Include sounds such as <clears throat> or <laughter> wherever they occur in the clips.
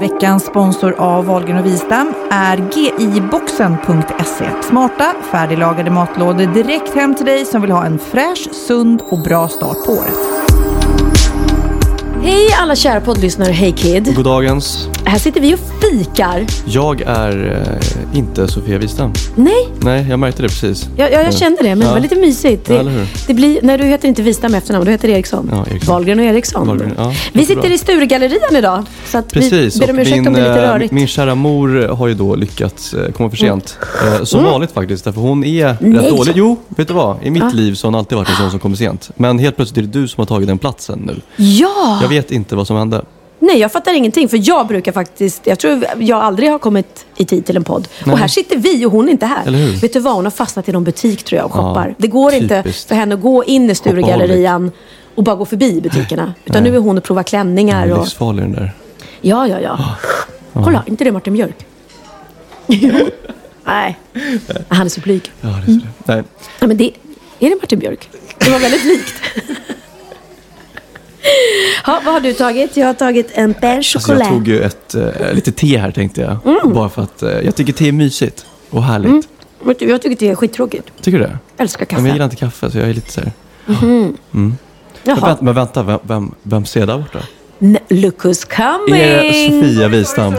Veckans sponsor av Wahlgren och Wistam är giboxen.se. Smarta, färdiglagade matlådor direkt hem till dig som vill ha en fräsch, sund och bra start på året. Hej alla kära poddlyssnare, hej Kid. Goddagens. Här sitter vi och fikar. Jag är eh, inte Sofia Wistam. Nej, Nej, jag märkte det precis. jag, jag, jag kände det, men det var lite mysigt. Ja, Det, eller hur? det blir, nej, du heter inte Wistam i efternamn, du heter Eriksson. Ja, Eriksson. Wahlgren och Eriksson. Wahlgren, ja, vi sitter i Sturegallerian idag, så att Precis, vi ber om ursäkt min, om det är lite eh, rörigt. min kära mor har ju då lyckats eh, komma för sent. Eh, Som vanligt faktiskt, därför hon är Mm. Nej. rätt dålig. Jo, vet du vad? I mitt Ja. liv så har hon alltid varit en sån som kommer sent. Men helt plötsligt är det du som har tagit den platsen nu. Ja! Vet inte vad som hände. Nej, jag fattar ingenting. För jag brukar faktiskt, jag tror jag aldrig har kommit i tid till en podd. Och här sitter vi och hon är inte här. Eller hur? Vet du vad, hon har fastnat i någon butik tror jag och Ja, shoppar. det går inte typiskt. för henne att gå in i Sturegallerian och bara gå förbi butikerna. Utan Nej. nu är hon och provar klänningar. Hon är Och... livsfarlig den där. Ja, ja, ja. Kolla, inte det Martin Björk? <laughs> Nej, han är så blyg. Ja, det är så det. Nej. Ja, men det, är det Martin Björk? Det var väldigt likt. Ja, vad har du tagit? Jag har tagit en pain Alltså jag tog ju ett, eh, lite te här tänkte jag. Mm. Bara för att eh, jag tycker te är mysigt och härligt. Du, Jag tycker det är skittråkigt. Tycker du det? Jag älskar Ja, kaffe. men jag gillar inte kaffe så jag är lite så här. Men, Jaha. vänta, men vänta, vem, vem, vem ser där borta? N- Look who's coming! Är Sofia Wistam?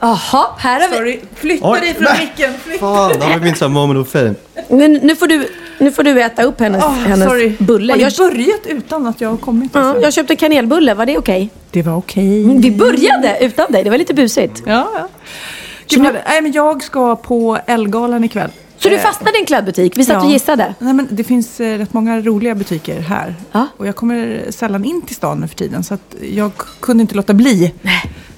Jaha, här har vi... Sorry, flytta Oj, dig från micken. Fan, det var min sån här moment of fame. Men nu får du, nu får du äta upp hennes, Oh, hennes sorry. bulle. Har Jag, ni börjat utan att jag har kommit? ja, Alltså? jag köpte kanelbulle, var det okej? Det var okej. Vi började utan dig, det var lite busigt. Ja, ja. Gud, vad- nej, men jag ska på Elgalan ikväll. Så du Eh, fastnade i en klädbutik? Vi satt ja. och gissade. Nej, men det finns eh, rätt många roliga butiker här. Ja. Och jag kommer sällan in till stan nu för tiden. Så att jag kunde inte låta bli.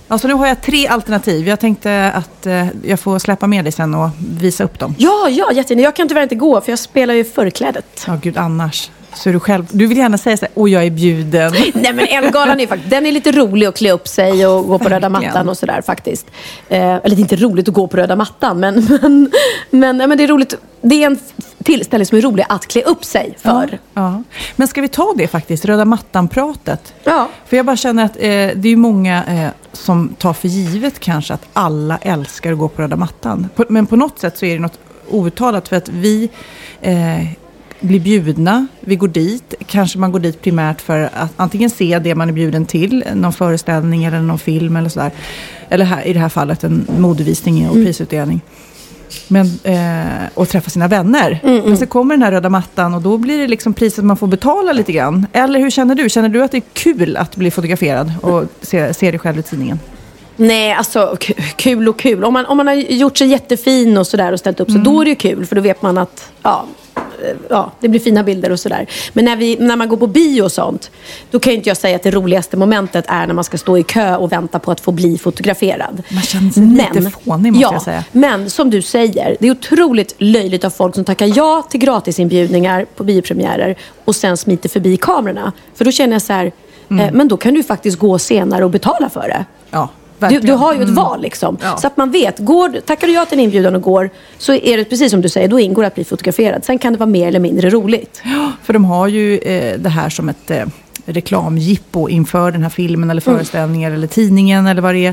Alltså nu har jag tre alternativ. Jag tänkte att eh, jag får släppa med dig sen och visa upp dem. Ja, ja, jättegärna. Jag kan tyvärr inte gå för jag spelar ju förklädet. Ja, gud annars. Så är du själv. Du vill gärna säga så här, åh jag är bjuden. <laughs> Nej men Ellegalan är faktiskt, den är lite rolig att klä upp sig och gå på röda mattan och sådär faktiskt. Eh, eller det är inte roligt att gå på röda mattan men, <laughs> men, men, ja, men det är roligt. Det är en tillställning som är rolig att klä upp sig för. Ja. Men ska vi ta det faktiskt, röda mattan-pratet? Ja. För jag bara känner att eh, det är många eh, som tar för givet kanske att alla älskar att gå på röda mattan. På, men på något sätt så är det något outtalat för att vi eh, blir bjudna, vi går dit. Kanske man går dit primärt för att antingen se det man är bjuden till, någon föreställning eller någon film eller sådär. Eller här, i det här fallet en modevisning och prisutdelning. Men, eh, och träffa sina vänner. Men så kommer den här röda mattan och då blir det liksom priset man får betala lite grann. Eller hur känner du? Känner du att det är kul att bli fotograferad och se, se dig själv i tidningen? Nej, alltså kul och kul. Om man, om man har gjort sig jättefin och sådär och ställt upp sig, Mm. då är det ju kul. För då vet man att ja, ja, det blir fina bilder och sådär. Men när, vi, när man går på bio och sånt, då kan ju inte jag säga att det roligaste momentet är när man ska stå i kö och vänta på att få bli fotograferad. Man känner sig lite fånig, måste ja, jag säga. Men som du säger, det är otroligt löjligt av folk som tackar ja till gratisinbjudningar på biopremiärer och sen smiter förbi kamerorna. För då känner jag så här, Mm. eh, men då kan du faktiskt gå senare och betala för det. Ja, Du, du har ju ett Mm. val liksom. Ja. Så att man vet, går, tackar du ja till en inbjudan och går så är det precis som du säger, då ingår det att bli fotograferad. Sen kan det vara mer eller mindre roligt. För de har ju eh, det här som ett eh, reklamjippo inför den här filmen eller Mm. föreställningen eller tidningen eller vad det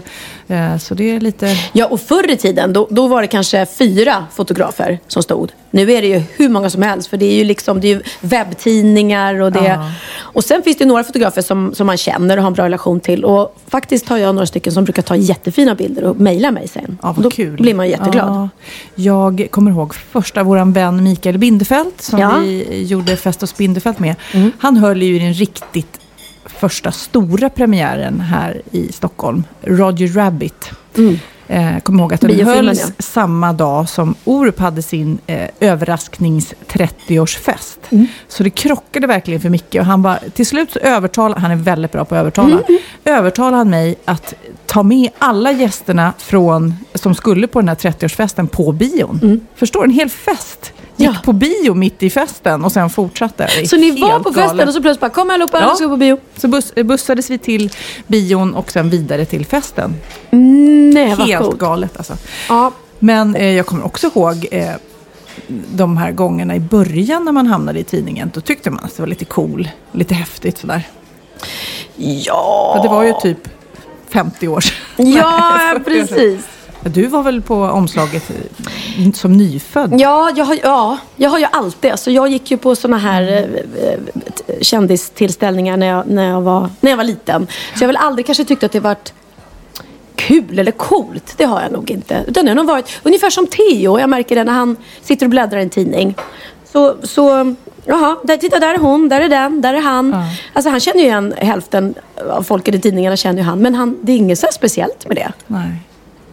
är. Eh, så det är lite... Ja, och förr i tiden, då, då var det kanske fyra fotografer som stod. Nu är det ju hur många som helst, för det är ju liksom, det är ju webbtidningar och det. Ja. Och sen finns det några fotografer som, som man känner och har en bra relation till. Och faktiskt har jag några stycken som brukar ta jättefina bilder och mejla mig sen. Ja, vad Då kul. blir man jätteglad. Ja, jag kommer ihåg första vår vän Mikael Bindefeld som Ja. Mm. vi gjorde Fest hos Bindefeld med. Han höll ju i den riktigt första stora premiären här i Stockholm. Roger Rabbit. Eh, kommer ihåg att den Mm. Biofilmen, hölls ja. samma dag som Orup hade sin eh, överrasknings 30-årsfest. Mm. Så det krockade verkligen för Micke. Och han var, till slut så övertalade, han är väldigt bra på att övertala, Mm. övertalade han mig att ta med alla gästerna från, som skulle på den här 30-årsfesten på bion. Förstår du? En hel fest. Gick Mm. Ja. på bio mitt i festen och sen fortsatte. Så ni var på festen galet. och så plötsligt bara, kom allihopa, Ja. vi ska gå på bio. Så buss, bussades vi till bion och sen vidare till festen. Nej, vad Helt coolt. galet alltså. Ja. Men eh, jag kommer också ihåg eh, de här gångerna i början när man hamnade i tidningen. Då tyckte man att det var lite cool, lite häftigt sådär. Ja. För det var ju typ 50 år sedan. Ja, Nej, 40 år sedan. precis. Du var väl på omslaget som nyfödd? Ja, jag har, ja, jag har ju alltid, alltså jag gick ju på såna här eh, eh, kändistillställningar när jag, när, jag var, när jag var liten. Så jag har väl aldrig kanske tyckt att det varit kul eller coolt. Det har jag nog inte. Utan det har nog varit ungefär som Theo. Jag märker det när han sitter och bläddrar i en tidning. Så, så jaha, där, titta där är hon, där är den, där är han. Ja. Alltså han känner ju igen hälften av folket i tidningarna känner ju han. Men han, det är inget så speciellt med det. Nej.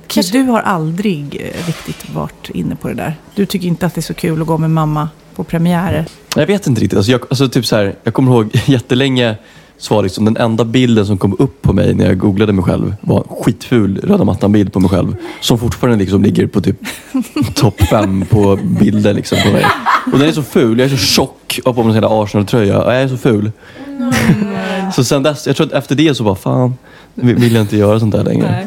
Kanske- Du har aldrig eh, riktigt varit inne på det där. Du tycker inte att det är så kul att gå med mamma på premiärer. Jag vet inte riktigt. Alltså jag, alltså typ så här, jag kommer ihåg <laughs> jättelänge så var liksom den enda bilden som kom upp på mig när jag googlade mig själv var en skitful röda mattan-bild på mig själv. Som fortfarande liksom ligger på typ <laughs> topp fem på bilder liksom på mig. Och den är så ful. Jag är så tjock och har på mig en Arsenal-tröja. och Jag är så ful. <laughs> så sen dess, jag tror att efter det så bara fan, vill jag inte göra sånt där längre.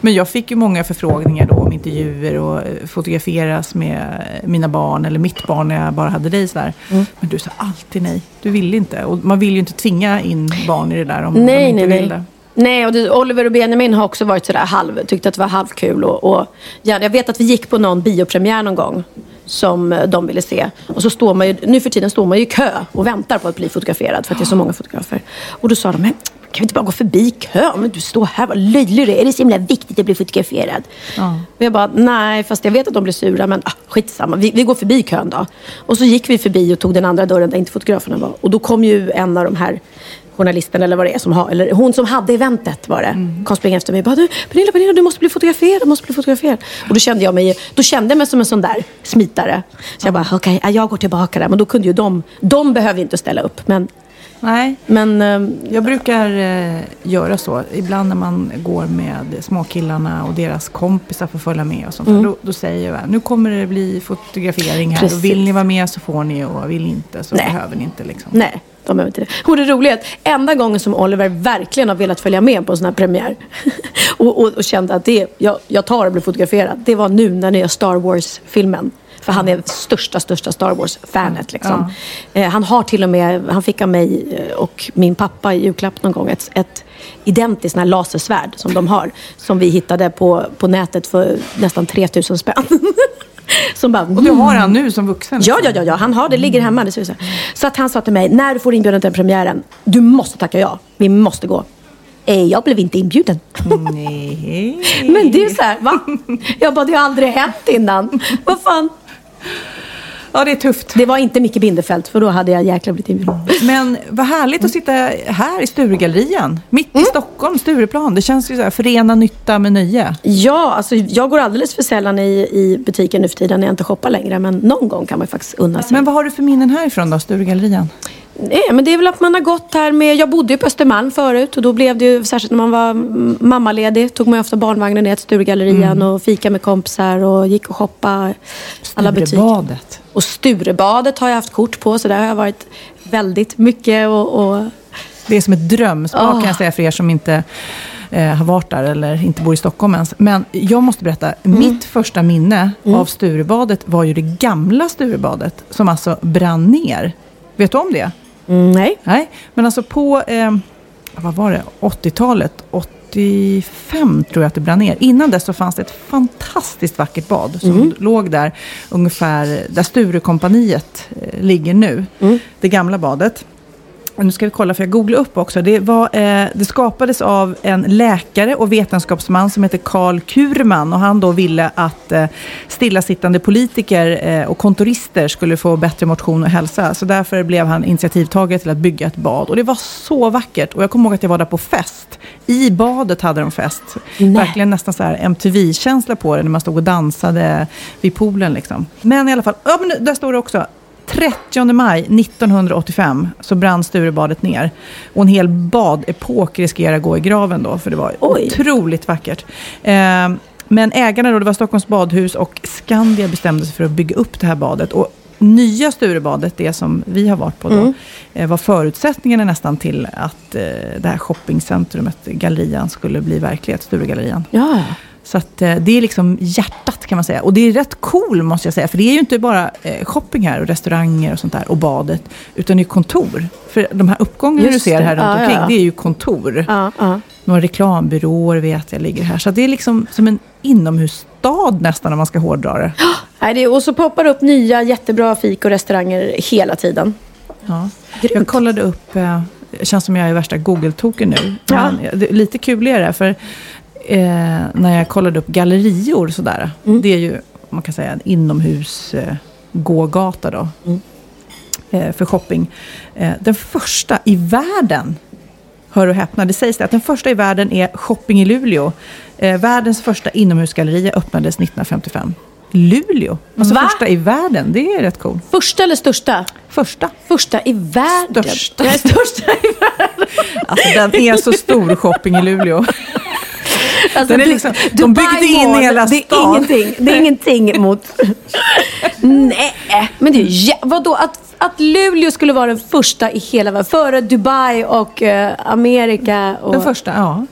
Men jag fick ju många förfrågningar då om intervjuer och eh, fotograferas med mina barn eller mitt barn när jag bara hade dig sådär. Mm. Men du sa alltid nej. Du ville inte. Och man vill ju inte tvinga in barn i det där om Nej, de inte nej, vill nej. det. Nej, och det, Oliver och Benjamin har också varit sådär halv, tyckte att det var halvkul. Och, och, ja, jag vet att vi gick på någon biopremiär någon gång som eh, de ville se. Och så står man ju, nu för tiden står man ju i kö och väntar på att bli fotograferad för att det är så många fotografer. Och då sa de, men kan vi inte bara gå förbi kön? Men du står här, vad löjlig du är. Är det så himla viktigt att bli fotograferad? Ja. Och jag bara, nej, fast jag vet att de blir sura, men ah, skitsamma. Vi, vi går förbi kön då. Och så gick vi förbi och tog den andra dörren där inte fotograferna var. Och då kom ju en av de här journalisterna eller vad det är som har, eller hon som hade eventet var det, kom springa efter mig och bara, du, Pernilla, Pernilla, du måste bli fotograferad, du måste bli fotograferad. Och då kände jag mig, då kände jag mig som en sån där smitare. Så jag bara, okej, ja, jag går tillbaka där. Men då kunde ju de, de behöver inte ställa upp. Men, Nej, men ehm, jag brukar eh, göra så. Ibland när man går med småkillarna och deras kompisar får följa med och sånt där, då, då säger jag nu kommer det bli fotografering här. Mm. Precis. Och vill ni vara med så får ni och vill inte så Nej. behöver ni inte. Liksom. Nej, de behöver inte det. Och det roliga är att enda gången som Oliver verkligen har velat följa med på en sån här premiär <laughs> och, och, och kände att det, jag, jag tar och blir fotograferad. Det var nu när ni gör Star Wars-filmen. För han är största, största Star Wars-fanet. Liksom. Eh, han har till och med, han fick av mig eh, och min pappa i julklapp någon gång ett, ett identiskt här lasersvärd som de har. Som vi hittade på, på nätet för nästan 3000 spänn. <laughs> som bara, Och du har han nu som vuxen? Ja, liksom? ja, ja, ja, han har det, ligger hemma. Det så att han sa till mig, när du får inbjudan till premiären, du måste tacka ja. Vi måste gå. Eh, jag blev inte inbjuden. Nej. <laughs> Men det är så här, va? Jag bara, det har aldrig hänt innan. Vad fan? <laughs> Ja, det är tufft. Det var inte Micke Bindefeld, för då hade jag jäkla blivit inbjuden. Men vad härligt att sitta här i Sturegallerian. Mitt Mm. i Stockholm, Stureplan. Det känns ju så här, förena nytta med nöje. Ja, alltså jag går alldeles för sällan i, i butiken nu för tiden när jag inte shoppar längre. Men någon gång kan man ju faktiskt unna sig. Men vad har du för minnen härifrån då, Sturegallerian? Nej, men det är väl att man har gått här med... Jag bodde ju på Östermalm förut och då blev det ju, särskilt när man var mm, mammaledig, tog man ju ofta barnvagnen ner till Sturegallerian och fika med kompisar och gick och shoppa alla butiker. Sturebadet. Och Sturebadet har jag haft kort på så där har jag varit väldigt mycket och... och Det är som ett drömsmak Ah. kan jag säga för er som inte eh, har varit där eller inte bor i Stockholm ens. Men jag måste berätta, Mm. mitt första minne av Sturebadet var ju det gamla Sturebadet som alltså brann ner. Vet du om det? mm, nej. Nej, men alltså på, eh, vad var det, 80-talet, 85 tror jag att det brann ner. Innan dess så fanns det ett fantastiskt vackert bad som Mm. låg där ungefär där Sturekompaniet eh, ligger nu. Mm. Det gamla badet. Nu ska vi kolla, för jag googlade upp också. Det, var, eh, det skapades av en läkare och vetenskapsman som heter Karl Kurman. Och han då ville att eh, stillasittande politiker eh, och kontorister skulle få bättre motion och hälsa. Så därför blev han initiativtagare till att bygga ett bad. Och det var så vackert. Och jag kommer ihåg att jag var där på fest. I badet hade de fest. Nej. Verkligen nästan så här MTV-känsla på det när man stod och dansade vid poolen. Liksom. Men i alla fall, ja, men där står det också. 30 maj 1985 så brann Sturebadet ner. Och en hel badepok riskerar att gå i graven då, för det var Oj. otroligt vackert. Eh, men ägarna då, det var Stockholms badhus och Skandia bestämde sig för att bygga upp det här badet. Och nya Sturebadet, det som vi har varit på då, Mm. eh, var förutsättningarna nästan till att eh, det här shoppingcentrumet, Gallerian, skulle bli verklighet, Sturegallerian. Ja. Så att, eh, det är liksom hjärtat kan man säga. Och det är rätt cool måste jag säga. För det är ju inte bara eh, shopping här och restauranger och sånt där och badet. Utan det är kontor. För de här uppgångarna du ser här runt Ja, omkring, ja. det är ju kontor. Ja, ja. Några reklambyråer vet jag ligger här. Så det är liksom som en inomhusstad nästan om man ska hårdra det. Nej, det, och så poppar det upp nya jättebra fik och restauranger hela tiden. Ja. Jag kollade upp, eh, det känns som jag är värsta Google-token nu. Ja. Men är lite kuligare för eh, när jag kollade upp gallerior sådär. Mm. Det är ju, man kan säga, en inomhus eh, då. Mm. Eh, för shopping. Eh, den första i världen, hör och häpna, det sägs det att den första i världen är Shopping i Luleå. Eh, världens första inomhusgalleria öppnades 1955. Luleå, alltså Va? första i världen, det är rätt coolt. Första eller största? Första. Första i världen. Största. Nej, största i världen. Alltså den är så stor, <laughs> shopping i Luleå. <laughs> Alltså, Den är liksom- de byggde in hela det är stan. Ingenting, det är ingenting mot... Nej, men det är ju... Vadå? Att, att Luleå skulle vara den första i hela världen. Före Dubai och eh, Amerika och Den första, ja.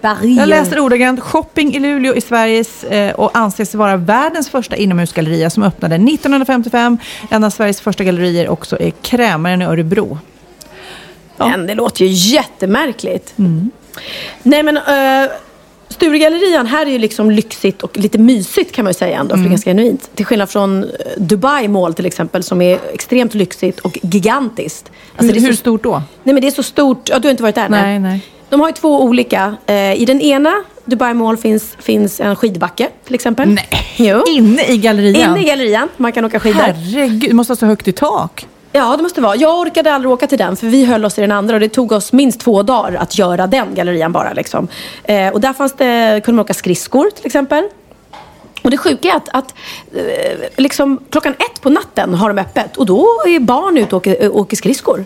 Paris. Jag läser ordagrant. Shopping i Luleå i Sveriges eh, och anses vara världens första inomhusgalleria som öppnade 1955. En av Sveriges första gallerier också är Krämaren i Örebro. Ja. Men det låter ju jättemärkligt. Mm. Nej men uh, Sturegallerian här är ju liksom lyxigt och lite mysigt kan man ju säga ändå. För Mm. det är ganska genuint. Till skillnad från eh, Dubai Mall till exempel som är extremt lyxigt och gigantiskt. Alltså, hur, det är hur så, stort då? nej men det är så stort. Ja, du har inte varit där? Nej, nej. De har ju två olika. Eh, I den ena Dubai Mall finns, finns en skidbacke till exempel. Nej. Jo. Inne i gallerian? Inne i gallerian. Man kan åka skidor. Herregud, det måste ha så högt i tak. Ja, det måste vara. Jag orkade aldrig åka till den för vi höll oss i den andra och det tog oss minst två dagar att göra den gallerian bara. Liksom. Eh, och där fanns det, kunde man åka skridskor till exempel. Och det sjuka är att, att eh, liksom, klockan ett på natten har de öppet och då är barn ute och åker, eh, åker skridskor.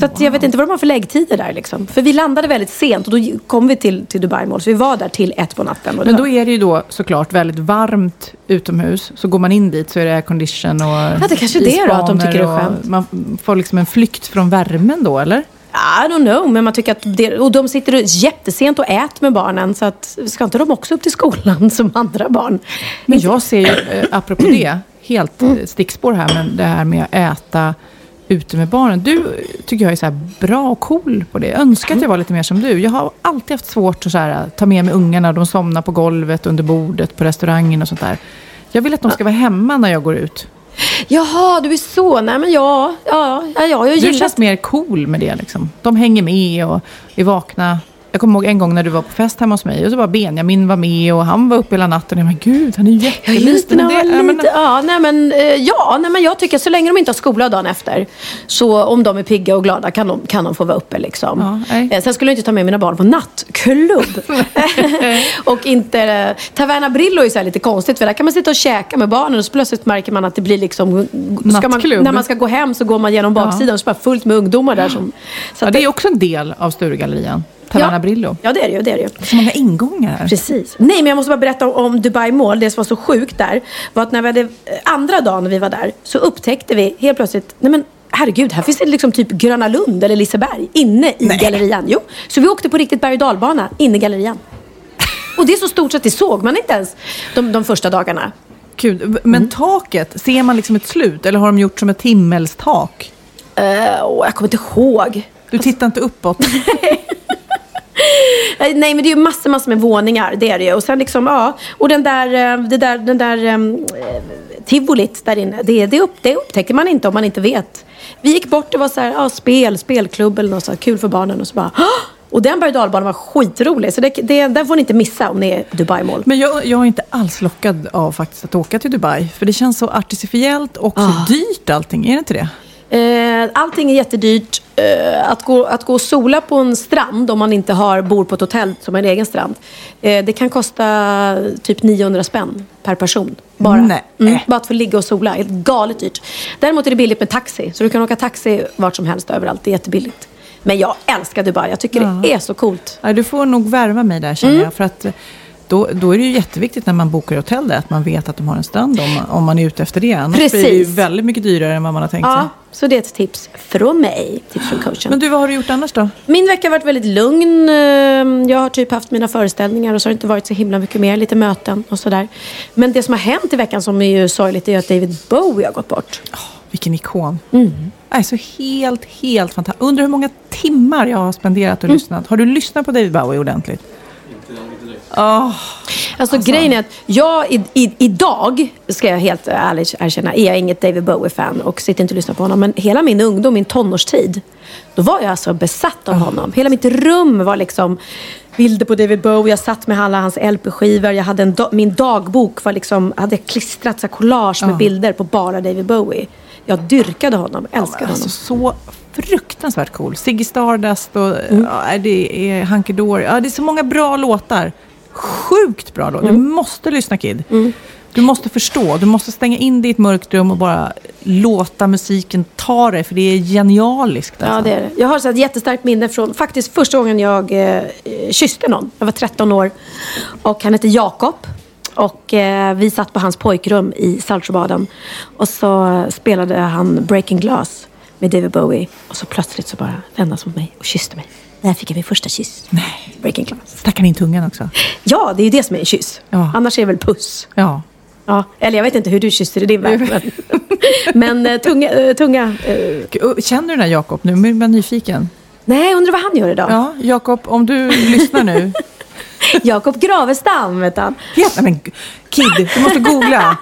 Så att jag vet inte vad de har för läggtider där. Liksom. För vi landade väldigt sent och då kom vi till, till Dubai Mall. Så vi var där till ett på natten. Men var- då är det ju då såklart väldigt varmt utomhus. Så går man in dit så är det aircondition och Ja, det kanske är det då, att de tycker det är skönt. Man får liksom en flykt från värmen då, eller? I don't know, men man tycker att det, och de sitter jättesent och äter med barnen. Så att, ska inte de också upp till skolan <laughs> som andra barn? Men jag ser ju, <clears throat> eh, apropå det, helt eh, stickspår här, men det här med att äta ute med barnen. Du tycker jag är så bra och cool på det. Jag önskar att jag var lite mer som du. Jag har alltid haft svårt att så här, ta med mig ungarna. De somnar på golvet, under bordet, på restaurangen och sånt där. Jag vill att de ska vara hemma när jag går ut. Jaha, du är så. Nej men ja, ja, ja, ja jag Du känns mer cool med det. Liksom. De hänger med och är vakna. Jag kommer ihåg en gång när du var på fest hemma hos mig och så var Benjamin var med och han var uppe hela natten. Och jag bara, gud, han är ju Ja, jätteliten. just det, Men det- ja, var men- lite, ja, nej men, eh, ja, nej men jag tycker så länge de inte har skola dagen efter. Så om de är pigga och glada kan de, kan de få vara uppe liksom. Ja. Eh, Sen skulle jag inte ta med mina barn på nattklubb. <laughs> <laughs> och inte, eh, Taverna Brillo är så lite konstigt för där kan man sitta och käka med barnen och så plötsligt märker man att det blir liksom, ska man, Nattklubb. när man ska gå hem så går man genom baksidan och så bara fullt med ungdomar där som... Ja, att det är också en del av Sturegallerian. Taverna ja, Brillo. Ja, det är det ju. Det är det ju. Så många ingångar. Precis. Nej, men jag måste bara berätta om, Dubai Mall. Det som var så sjukt där var att när vi hade, eh, andra dagen när vi var där så upptäckte vi helt plötsligt, nej men herregud, här finns det liksom typ Gröna Lund eller Liseberg inne i gallerian. Jo, så vi åkte på riktigt berg och dalbana inne i gallerian. Och det är så stort så att det såg man inte ens de, de första dagarna. Kul. Men Mm. taket, ser man liksom ett slut? Eller har de gjort som ett himmelstak? Uh, jag kommer inte ihåg. Du tittar inte uppåt? <laughs> <laughs> Eh, Nej, men det är ju massor, massor med våningar. Det är det ju. Och sen liksom, ja. Och den där, eh, det där, den där um, tivolit där inne. Det, det, upp, det upptäcker man inte om man inte vet. Vi gick bort, det var så här, ja, spel, spelklubb eller något så här, kul för barnen. Och så bara, "Åh!" Och den berg och var skitrolig. Så det, det, den får ni inte missa om ni är Dubai Mall. Men jag, jag är inte alls lockad av faktiskt att åka till Dubai. För det känns så artificiellt och så Ah. dyrt allting. Är det inte det? Eh, allting är jättedyrt. Eh, att, gå, att gå och sola på en strand om man inte har, bor på ett hotell som är en egen strand. Eh, det kan kosta typ 900 spänn per person. Bara. Mm, bara att få ligga och sola. Helt galet dyrt. Däremot är det billigt med taxi. Så du kan åka taxi vart som helst överallt. Det är jättebilligt. Men jag älskar Dubai. Jag tycker det är så coolt. Nej, du får nog värva mig där känner Mm. jag. För att eh, då, då är det ju jätteviktigt när man bokar hotell där att man vet att de har en strand om, man- om man är ute efter det. Annars blir det ju Precis. väldigt mycket dyrare än vad man har tänkt sig. Ja, så det är ett tips från mig. Tips från coachen. Men du, vad har du gjort annars då? Min vecka har varit väldigt lugn. Eh, Jag har typ haft mina föreställningar och så har det inte varit så himla mycket mer. Lite möten och sådär. Men det som har hänt i veckan som är ju sorgligt är att David Bowie har gått bort. Vilken ikon. Mm. Nej, så helt, helt fantastiskt. Undrar hur många timmar jag har spenderat och Mm. lyssnat. Har du lyssnat på David Bowie ordentligt? Åh, Alltså, grejen är att jag i, i, idag, ska jag helt ärligt erkänna, är jag inget David Bowie-fan och sitter inte och lyssnar på honom. Men hela min ungdom, min tonårstid, då var jag alltså besatt av honom. Hela mitt rum var liksom bilder på David Bowie. Jag satt med alla hans LP-skivor. Jag hade en da- min dagbok var liksom, hade jag klistrat så här collage med bilder på bara David Bowie. Jag dyrkade honom, älskade alltså, honom. så fruktansvärt cool. Ziggy Stardust och Mm. ja, det är Hunky Dory. Ja, det är så många bra låtar. Sjukt bra låtar. Du Mm. måste lyssna Kid. Du måste förstå. Du måste stänga in dig i ett mörkt rum och bara låta musiken ta dig. För det är genialiskt. Alltså. Ja, det är det. Jag har så ett jättestarkt minne från faktiskt första gången jag eh, kysste någon. Jag var 13 år. Och han hette Jakob. Och eh, vi satt på hans pojkrum i Saltsjöbaden. Och så spelade han Breaking Glass med David Bowie. Och så plötsligt så bara vände han sig mot mig och kysste mig. Där fick jag min första kyss. Nej. Breaking Glass. Stack han in tungan också? Ja, det är ju det som är en kyss. Ja. Annars är det väl puss. Ja. Ja, eller jag vet inte hur du kysste i din värld. <laughs> Men, men eh, tunga... eh, tunga eh, Känner du den här Jakob nu? Nu är nyfiken. nej, undrar vad han gör idag. Ja, Jakob, om du lyssnar nu. <laughs> <laughs> Jakob Gravestam heter han. Heter, men, Kid, du måste googla.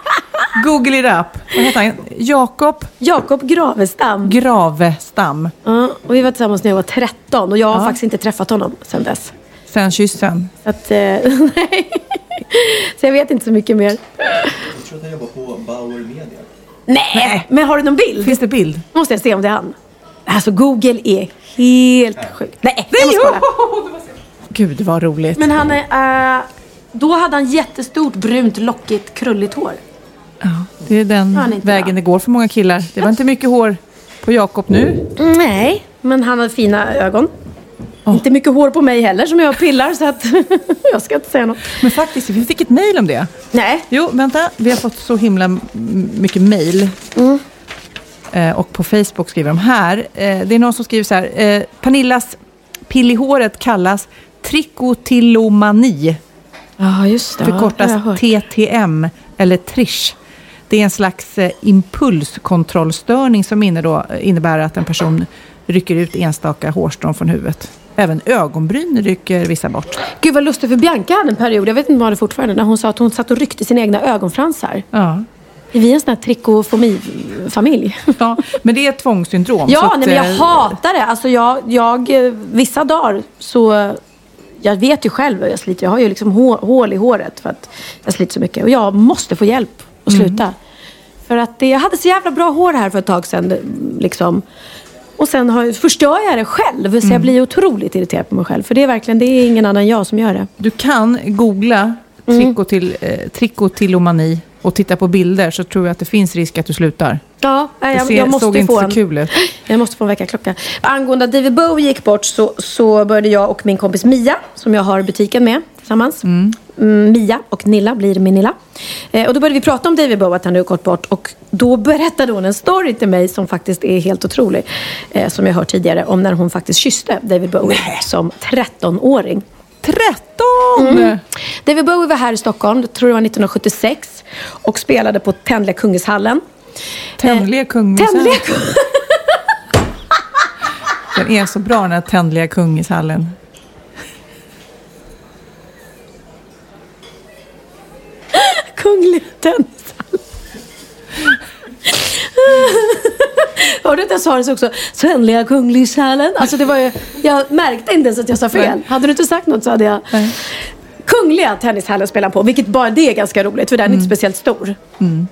Google it up. Vad heter han? Jakob Jakob Gravestam. Gravestam. Ja, och vi var tillsammans när jag var 13 och jag har Ja. faktiskt inte träffat honom sedan dess. Sen kyssen. Så, att, eh, <laughs> nej. så jag vet inte så mycket mer. Jag tror att han jobbar på Bauer Media. Nej, men har du någon bild? Finns det bild? Måste jag se om det är han. Alltså Google är helt sjukt. Nej, jag måste kolla. <laughs> Gud vad roligt. Men han är... eh, då hade han jättestort brunt lockigt krulligt hår. Ja, det är den inte vägen det går för många killar. Det var inte mycket hår på Jakob nu. Nej, men han hade fina ögon. Inte mycket hår på mig heller som jag pillar så att <laughs> jag ska inte säga något. Men faktiskt, vi fick ett mejl om det. Nej, Jo, vänta. Vi har fått så himla mycket mejl. Eh, och på Facebook skriver de här. Eh, det är någon som skriver så här. Eh, Pernillas pill i håret kallas trikotillomani. Ja, just det. Förkortas. TTM eller TRISH. Det är en slags eh, impulskontrollstörning som inne då, innebär att en person rycker ut enstaka hårstrån från huvudet. Även ögonbryn rycker vissa bort. Gud vad lustigt, för Bianca hade en period, jag vet inte om hon har det fortfarande, när hon sa att hon satt och ryckte sina egna ögonfransar. Ja. Är vi en sån här trikofomi-familj? Ja, men det är ett tvångssyndrom. Ja, att, nej, men jag eh, hatar det. Alltså jag, jag, eh, vissa dagar så... Jag vet ju själv hur jag sliter. Jag har ju liksom hå- hål i håret för att jag sliter så mycket. Och jag måste få hjälp att sluta. För att det, jag hade så jävla bra hår här för ett tag sedan. Liksom. Och sen har, förstör jag det själv. Så jag blir otroligt irriterad på mig själv. För det är verkligen, det är ingen annan än jag som gör det. Du kan googla Mm. trikotill, trikotillomani och titta på bilder så tror jag att det finns risk att du slutar. Ja, nej, jag, ser, jag måste såg ju inte få så en... kul ut. <laughs> Jag måste få en väckarklocka. Angående att David Bowie gick bort så, så började jag och min kompis Mia, som jag har butiken med tillsammans. Mm, Mia och Nilla blir min Nilla. Eh, och då började vi prata om David Bowie, att han hade gått bort. Och då berättade hon en story till mig som faktiskt är helt otrolig. Eh, som jag hört tidigare, om när hon faktiskt kysste David Bowie som 13-åring. 13! Mm. David Bowie var här i Stockholm, jag tror det var 1976, och spelade på Tändliga Kungälvshallen. Eh, Tändliga Kungälvshallen? <laughs> <laughs> Den är så bra den här Tändliga Kungälvshallen. Kungliga Tennishallen. <laughs> <laughs> Hörde du att jag sa det också? Svenliga kungligsjälen. Alltså det var ju, jag märkte inte ens att jag sa fel. Nej. Hade du inte sagt något så hade jag... Nej. Kungliga tennishallen spelar på, vilket bara det är ganska roligt för den är inte speciellt stor.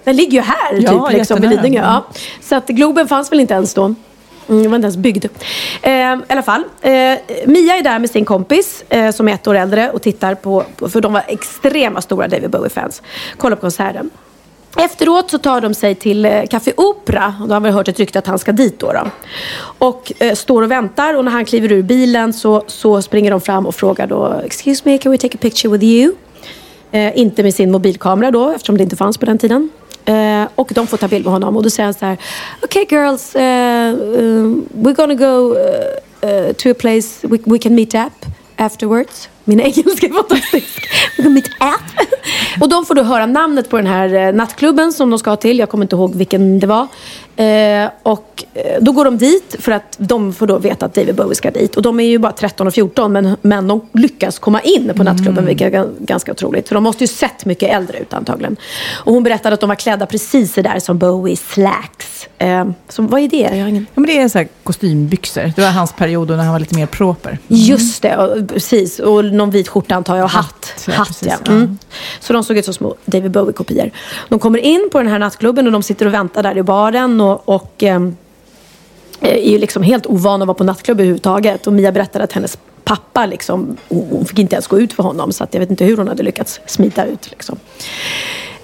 Den ligger ju här Mm. Ja, typ, liksom, vid. Lidingö. Ja. Så att Globen fanns väl inte ens då. Mm, den var inte ens byggd. Eh, I alla fall. Eh, Mia är där med sin kompis eh, som är ett år äldre och tittar på, på för de var extrema stora David Bowie-fans. Kollar på konserten. Efteråt så tar de sig till eh, Café Opera. Och Då har vi hört ett rykte att han ska dit. Då, då. Och eh, står och väntar och när han kliver ur bilen så, så springer de fram och frågar då Excuse me, can we take a picture with you? Eh, inte med sin mobilkamera då eftersom det inte fanns på den tiden. Eh, och de får ta bild med honom och då säger han så här Okay girls, uh, uh, we're gonna go uh, to a place we, we can meet up afterwards. Min engelska är fantastisk. Och de får då höra namnet på den här eh, nattklubben som de ska till. Jag kommer inte ihåg vilken det var. Eh, och eh, då går de dit för att de får då veta att David Bowie ska dit. Och de är ju bara 13 och 14 men, men de lyckas komma in på nattklubben vilket är gan- ganska otroligt. För de måste ju sett mycket äldre ut antagligen. Och hon berättade att de var klädda precis där som Bowie slacks. Eh, så vad är det? Jag har ingen... Ja, men det är så här kostymbyxor. Det var hans period när han var lite mer proper. Just det, och, precis. Och någon vit skjorta antar jag och hatt. Hatt, ja, hatt precis, ja. ja. Mm. Så de såg ut som små David Bowie-kopior. De kommer in på den här nattklubben och de sitter och väntar där i baren och, och ehm, är ju liksom helt ovan att vara på nattklubb överhuvudtaget. Och Mia berättade att hennes pappa, liksom, hon fick inte ens gå ut för honom. Så att jag vet inte hur hon hade lyckats smita ut. Liksom.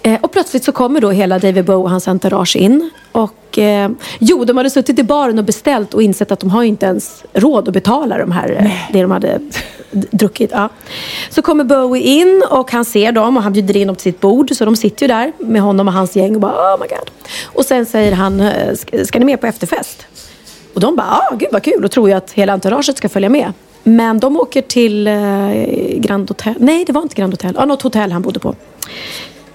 Eh, och plötsligt så kommer då hela David Bowie och hans entourage in. Och, eh, jo, de hade suttit i baren och beställt och insett att de har inte ens råd att betala de här, eh, det de hade druckit. Ja. Så kommer Bowie in och han ser dem och han bjuder in dem till sitt bord. Så de sitter ju där med honom och hans gäng och bara oh my god. Och sen säger han, eh, ska, ni med på efterfest? Och de bara, ah, gud vad kul och tror ju att hela entouraget ska följa med. Men de åker till eh, Grand Hotel. Nej, det var inte Grand Hotel. Ja, något hotell han bodde på.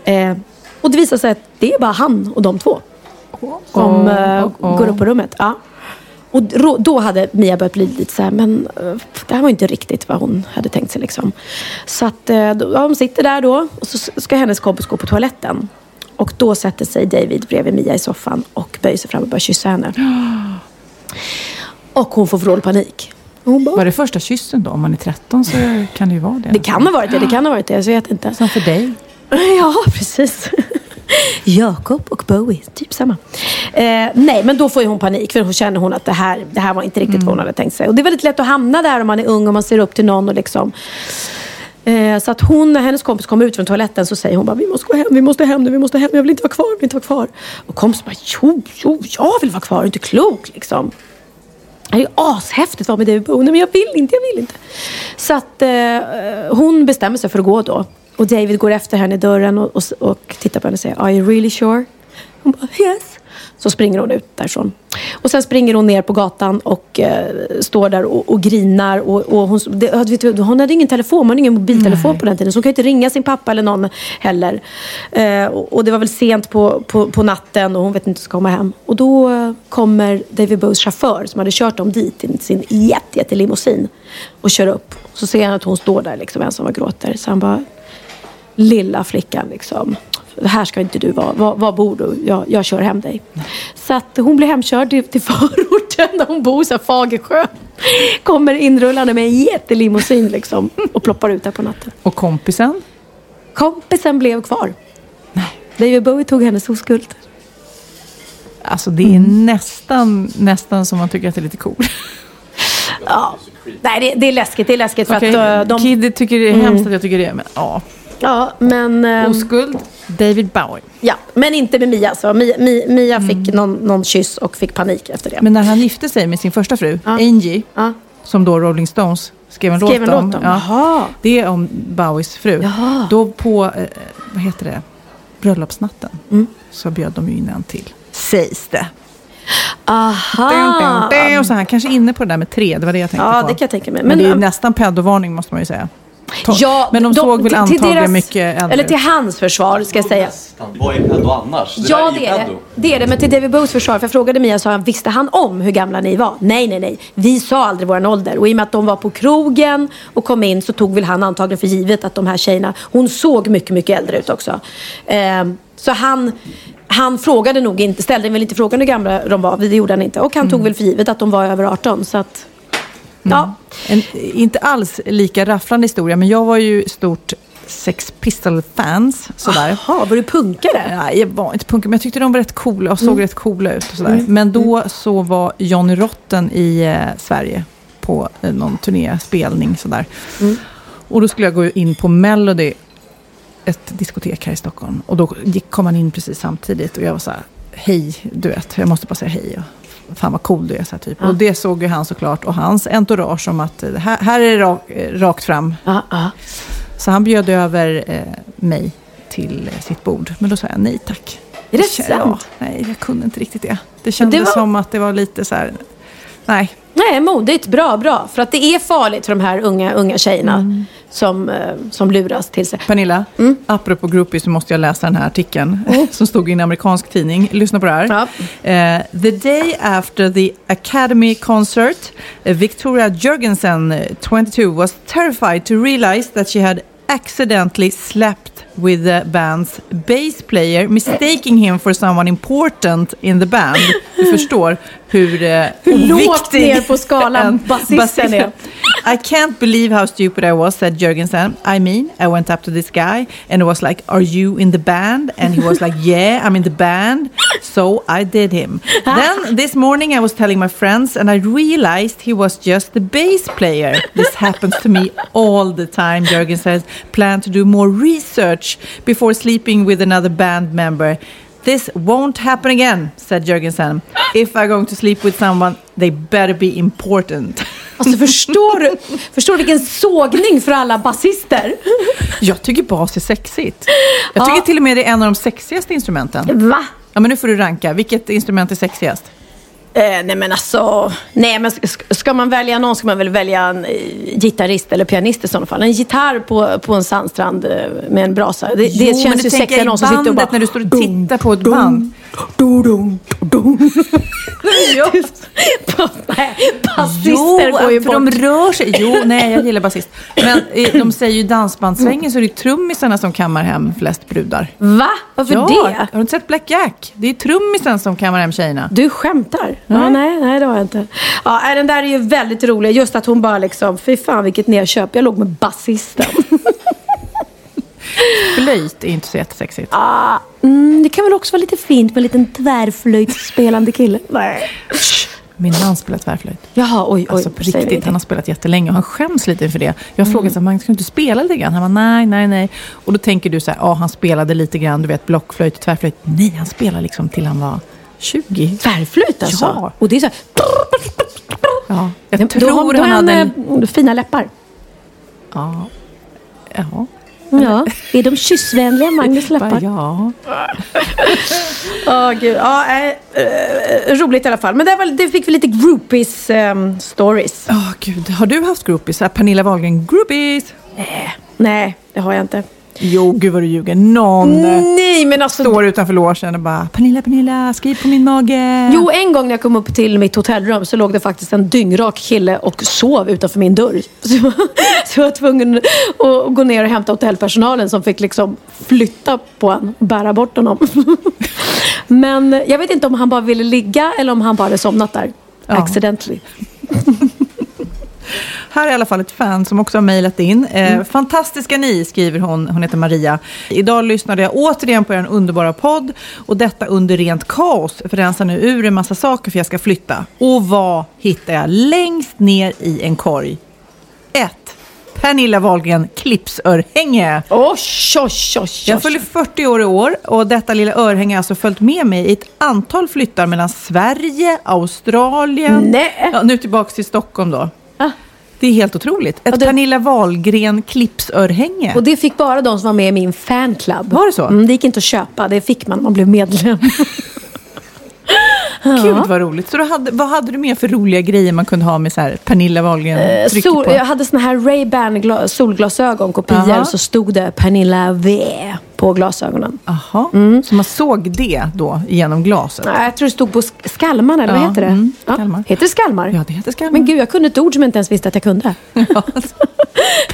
Eh, och det visar sig att det är bara han och de två som Oh, oh, oh. går upp på rummet. Ja. Och då, hade Mia börjat bli lite så här, men eh, det här var inte riktigt vad hon hade tänkt sig. Liksom. Så att eh, ja, de sitter där då och så ska hennes kompis gå på toaletten. Och då sätter sig David bredvid Mia i soffan och böjer sig fram och börjar kyssa henne. Och hon får vrålpanik. Bara, Var det första kyssen då? Om man är 13 så kan det ju vara det. det kan ha varit det, det kan ha varit det, jag vet inte. Som för dig. <laughs> Ja, precis. Jakob och Bowie, typ samma. Eh, nej, men då får hon panik för hon känner hon att det här, det här var inte riktigt vad hon hade tänkt sig. Och det är väldigt lätt att hamna där om man är ung och man ser upp till någon och liksom Eh, Så att hon, när hennes kompis kommer ut från toaletten så säger hon bara vi måste gå hem, vi måste hem nu, vi måste hem, jag vill inte vara kvar, jag vill inte vara kvar. Och kompisen bara jo, jo, jag vill vara kvar, är du inte klok liksom. Det är ju ashäftigt att vara med David Bowie. Men jag vill inte, jag vill inte. Så att eh, hon bestämmer sig för att gå då. Och David går efter henne i dörren och, och, och tittar på henne och säger Are you really sure? Hon bara yes. Så springer hon ut därifrån. Och sen springer hon ner på gatan och eh, står där och, och grinar. Och, och hon, det, vet du, hon hade ingen telefon, hon hade ingen mobiltelefon på den tiden. Så hon kan inte ringa sin pappa eller någon heller. Eh, och, och det var väl sent på, på, på natten och hon vet inte hur hon ska komma hem. Och då eh, kommer David Bowies chaufför som hade kört dem dit i sin jätte, jätte limousin och kör upp. Så ser han att hon står där liksom ensam och gråter. Så han bara, lilla flickan liksom. Här ska inte du vara. Var, var bor du? Jag, jag kör hem dig. Så att hon blir hemkörd till, till <laughs> förorten där hon bor, så här Fagersjö. Kommer inrullande med en jättelimousin liksom och ploppar ut där på natten. Och kompisen? Kompisen blev kvar. David Bowie tog hennes oskuld. Alltså det är nästan, nästan som man tycker att det är lite coolt. Ja. Nej, det, det är läskigt. Det är läskigt för att uh, de... Kid tycker det är hemskt att jag tycker det. Men ja, Ja, men... ehm, oskuld. David Bowie. ja, men inte med Mia. Så Mia, Mia, Mia fick någon, någon kyss och fick panik efter det. Men när han gifte sig med sin första fru, Ja. Angie, ja. som då Rolling Stones skrev en Skrev en låt om. låt om. Ja. Jaha. Det är om Bowies fru. Jaha. Då på, eh, vad heter det, bröllopsnatten Mm. så bjöd de ju in en till. Sägs det. Aha. Dun, dun, dun. Och så han kanske inne på det där med tre, det var det jag tänkte Ja, på. det kan jag tänka mig. Men, Men, det är nästan pedovarning måste man ju säga. Ja, men de, såg väl antagligen deras- mycket äldre Eller till hans försvar ska jag säga. Vad är pedo annars? Det Ja, det är det. Det är det. Men till David Bowies försvar, för jag frågade Mia, sa han, visste han om hur gamla ni var? Nej, nej, nej. Vi sa aldrig vår ålder. Och i och med att de var på krogen och kom in så tog väl han antagligen för givet att de här tjejerna, hon såg mycket, mycket äldre ut också. Ehm, så han, han frågade nog inte, ställde väl inte frågan hur gamla de var. Det gjorde han inte. Och han tog väl för givet att de var över 18. Så att, ja. En, inte alls lika rafflande historia, men jag var ju stort Sex Pistols-fans. Sådär. Jaha, var du punkare? Ja, jag var inte punkare, men jag tyckte de var rätt coola och såg rätt coola ut. Och sådär. Men då så var Johnny Rotten i eh, Sverige på eh, någon turnéspelning. Sådär. Och då skulle jag gå in på Melody, ett diskotek här i Stockholm. Och då gick, kom han in precis samtidigt och jag var så här, hej, du vet, jag måste bara säga hej. Och, Fan vad cool du är, så här, typ. Och det såg ju han såklart. Och hans entourage om att eh, här, här är det rak, eh, rakt fram. Ja, ja. Så han bjöd över eh, mig till eh, sitt bord. Men då sa jag nej tack. Är det sant? Ja, nej, jag kunde inte riktigt det. Det kändes det var- som att det var lite så här, nej. Nej, modigt. Bra, bra. För att det är farligt för de här unga, unga tjejerna som, eh, som luras till sig. Pernilla, Mm. apropå groupies så måste jag läsa den här artikeln <laughs> som stod i en amerikansk tidning. Lyssna på det här. Ja. Eh, the day after the Academy concert, eh, Victoria Jurgensen, eh, 22, was terrified to realize that she had accidentally slept with the band's bass player, mistaking him for someone important in the band. Du förstår hur, eh, Hur lågt ner på skalan basisten är. I can't believe how stupid I was, said Jurgensen. I mean, I went up to this guy and was like, Are you in the band? And he was like, Yeah, I'm in the band. So I did him. then this morning I was telling my friends and I realized he was just the bass player. This happens to me all the time, Jurgen says. Plan to do more research before sleeping with another band member. This won't happen again, said Jurgensen. If I'm going to sleep with someone, they better be important. Alltså förstår du <laughs> förstår vilken sågning för alla basister? Jag tycker bas är sexigt. Jag tycker Ja. till och med det är en av de sexigaste instrumenten. Va? Ja, men nu får du ranka. Vilket instrument är sexigast? Eh, nej men alltså, nej men ska, man välja någon ska man väl välja en eh, gitarrist eller pianist i sådana fall. En gitarr på, på en sandstrand eh, med en brasa. Det, det Jo, men känns ju sexigare än någon som sitter och bara... bandet när du står och tittar på ett band. Dum, dum. Nej, basister går ju för bort. de rör sig. Jo, nej, jag gillar basist. Men eh, de säger ju dansbandssvängen så är det trummisarna som kammar hem flest brudar. Va? Varför ja, det? Har du inte sett Black Jack? Det är trummisen som kammar hem tjejerna. Du skämtar? Ja, nej, nej, det har jag inte. Ja, den där är ju väldigt rolig. Just att hon bara liksom, fy fan vilket nedköp. Jag låg med basisten. <laughs> Flöjt är inte så jättesexigt. ah, mm, det kan väl också vara lite fint med en liten tvärflöjtspelande kille? <laughs> Nej. Min man spelar tvärflöjt. Jaha, oj, oj. Alltså på riktigt, han har spelat jättelänge och han skäms lite inför det. Jag Mm. frågade så här, Magnus, ska du inte spela lite grann? Han var nej, nej, nej. Och då tänker du så här, ja han spelade lite grann, du vet blockflöjt och tvärflöjt. Nej, han spelade liksom till han var 20. Tvärflöjt alltså? Ja. Och det är så här... Ja, jag Då tror har- då han har hade... En... eh, fina läppar. Ja. Ja. Ja, är de kyssvänliga, Magnus läppar? ja. <laughs> Åh gud, ja, äh, äh, roligt i alla fall. Men det, var, det fick vi lite groupies ehm, stories. Åh gud, har du haft groupies? Pernilla Wahlgren, groupies? Nej, det har jag inte. Jo, gud vad du ljuger. Någon eh, Nej, men alltså... står utanför logen och bara Pernilla, Pernilla, skriv på min mage. Jo, en gång när jag kom upp till mitt hotellrum så låg det faktiskt en dyngrak kille och sov utanför min dörr. <laughs> Så, jag- så jag var tvungen att gå ner och hämta hotellpersonalen som fick liksom flytta på honom och bära bort honom. <laughs> Men jag vet inte om han bara ville ligga eller om han bara hade somnat där. Ja. Accidentally. <laughs> Här är i alla fall ett fan som också har mejlat in. Eh, Fantastiska ni, skriver hon. Hon heter Maria. Idag lyssnade jag återigen på er underbara podd och detta under rent kaos. För rensar nu ur en massa saker för jag ska flytta. Och vad hittar jag längst ner i en korg? 1. Pernilla Wahlgren clipsörhänge. Oj, oj, oj, Jag fyller 40 år i år och detta lilla örhänge har alltså följt med mig i ett antal flyttar mellan Sverige, Australien, Nej. ja, nu tillbaka till Stockholm då. Det är helt otroligt. Ett det- Pernilla Wahlgren clipsörhänge. Och det fick bara de som var med i min fanclub. Var det så? Mm, det gick inte att köpa, det fick man man blev medlem. <laughs> Gud vad roligt. Så hade, vad hade du mer för roliga grejer man kunde ha med så här Pernilla Wahlgren Eh, Sol, på? jag hade såna här Ray-Ban gla- solglasögon, kopior, Aha. så stod det Pernilla V på glasögonen. Jaha, Mm. så man såg det då genom glaset? Nej, jag tror det stod på sk- Skalmar, eller Ja, vad heter det? mm, Skalmar. Heter det Skalmar? Ja, det heter Skalmar. Men gud, jag kunde ett ord som jag inte ens visste att jag kunde. Ja.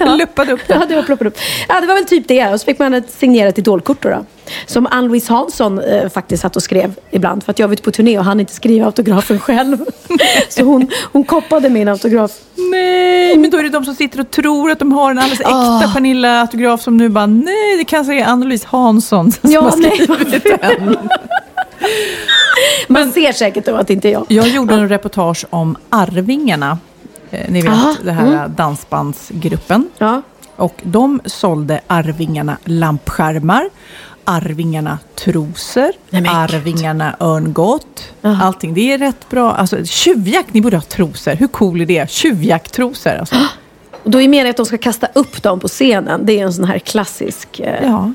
<laughs> Luppade upp det. Ja, det var ploppat upp. Ja, det var väl typ det. Och så fick man ett signerat idolkort då. då. Som Ann-Louise Hansson eh, faktiskt satt och skrev ibland. För att jag var ute på turné och han inte skriva autografen själv. <laughs> Så hon, hon koppade min autograf. Nej, men då är det de som sitter och tror att de har en alldeles äkta Ah. Pernilla-autograf som nu bara, nej, det kanske är Ann-Louise Hansson som Ja, har nej. skrivit den. <laughs> Man ser säkert då att det inte är jag. Jag gjorde en reportage om Arvingarna. Eh, ni vet, Aha, det här dansbandsgruppen. Ja. Och de sålde Arvingarna lampskärmar, Arvingarna trosor, Nej. Arvingarna örngott. Allting. Det är rätt bra. Alltså, tjuvjakt, ni borde ha trosor. Hur cool är det? Tjuvjakttrosor. Alltså. Och då är meningen att de ska kasta upp dem på scenen. Det är en sån här klassisk eh, Ja,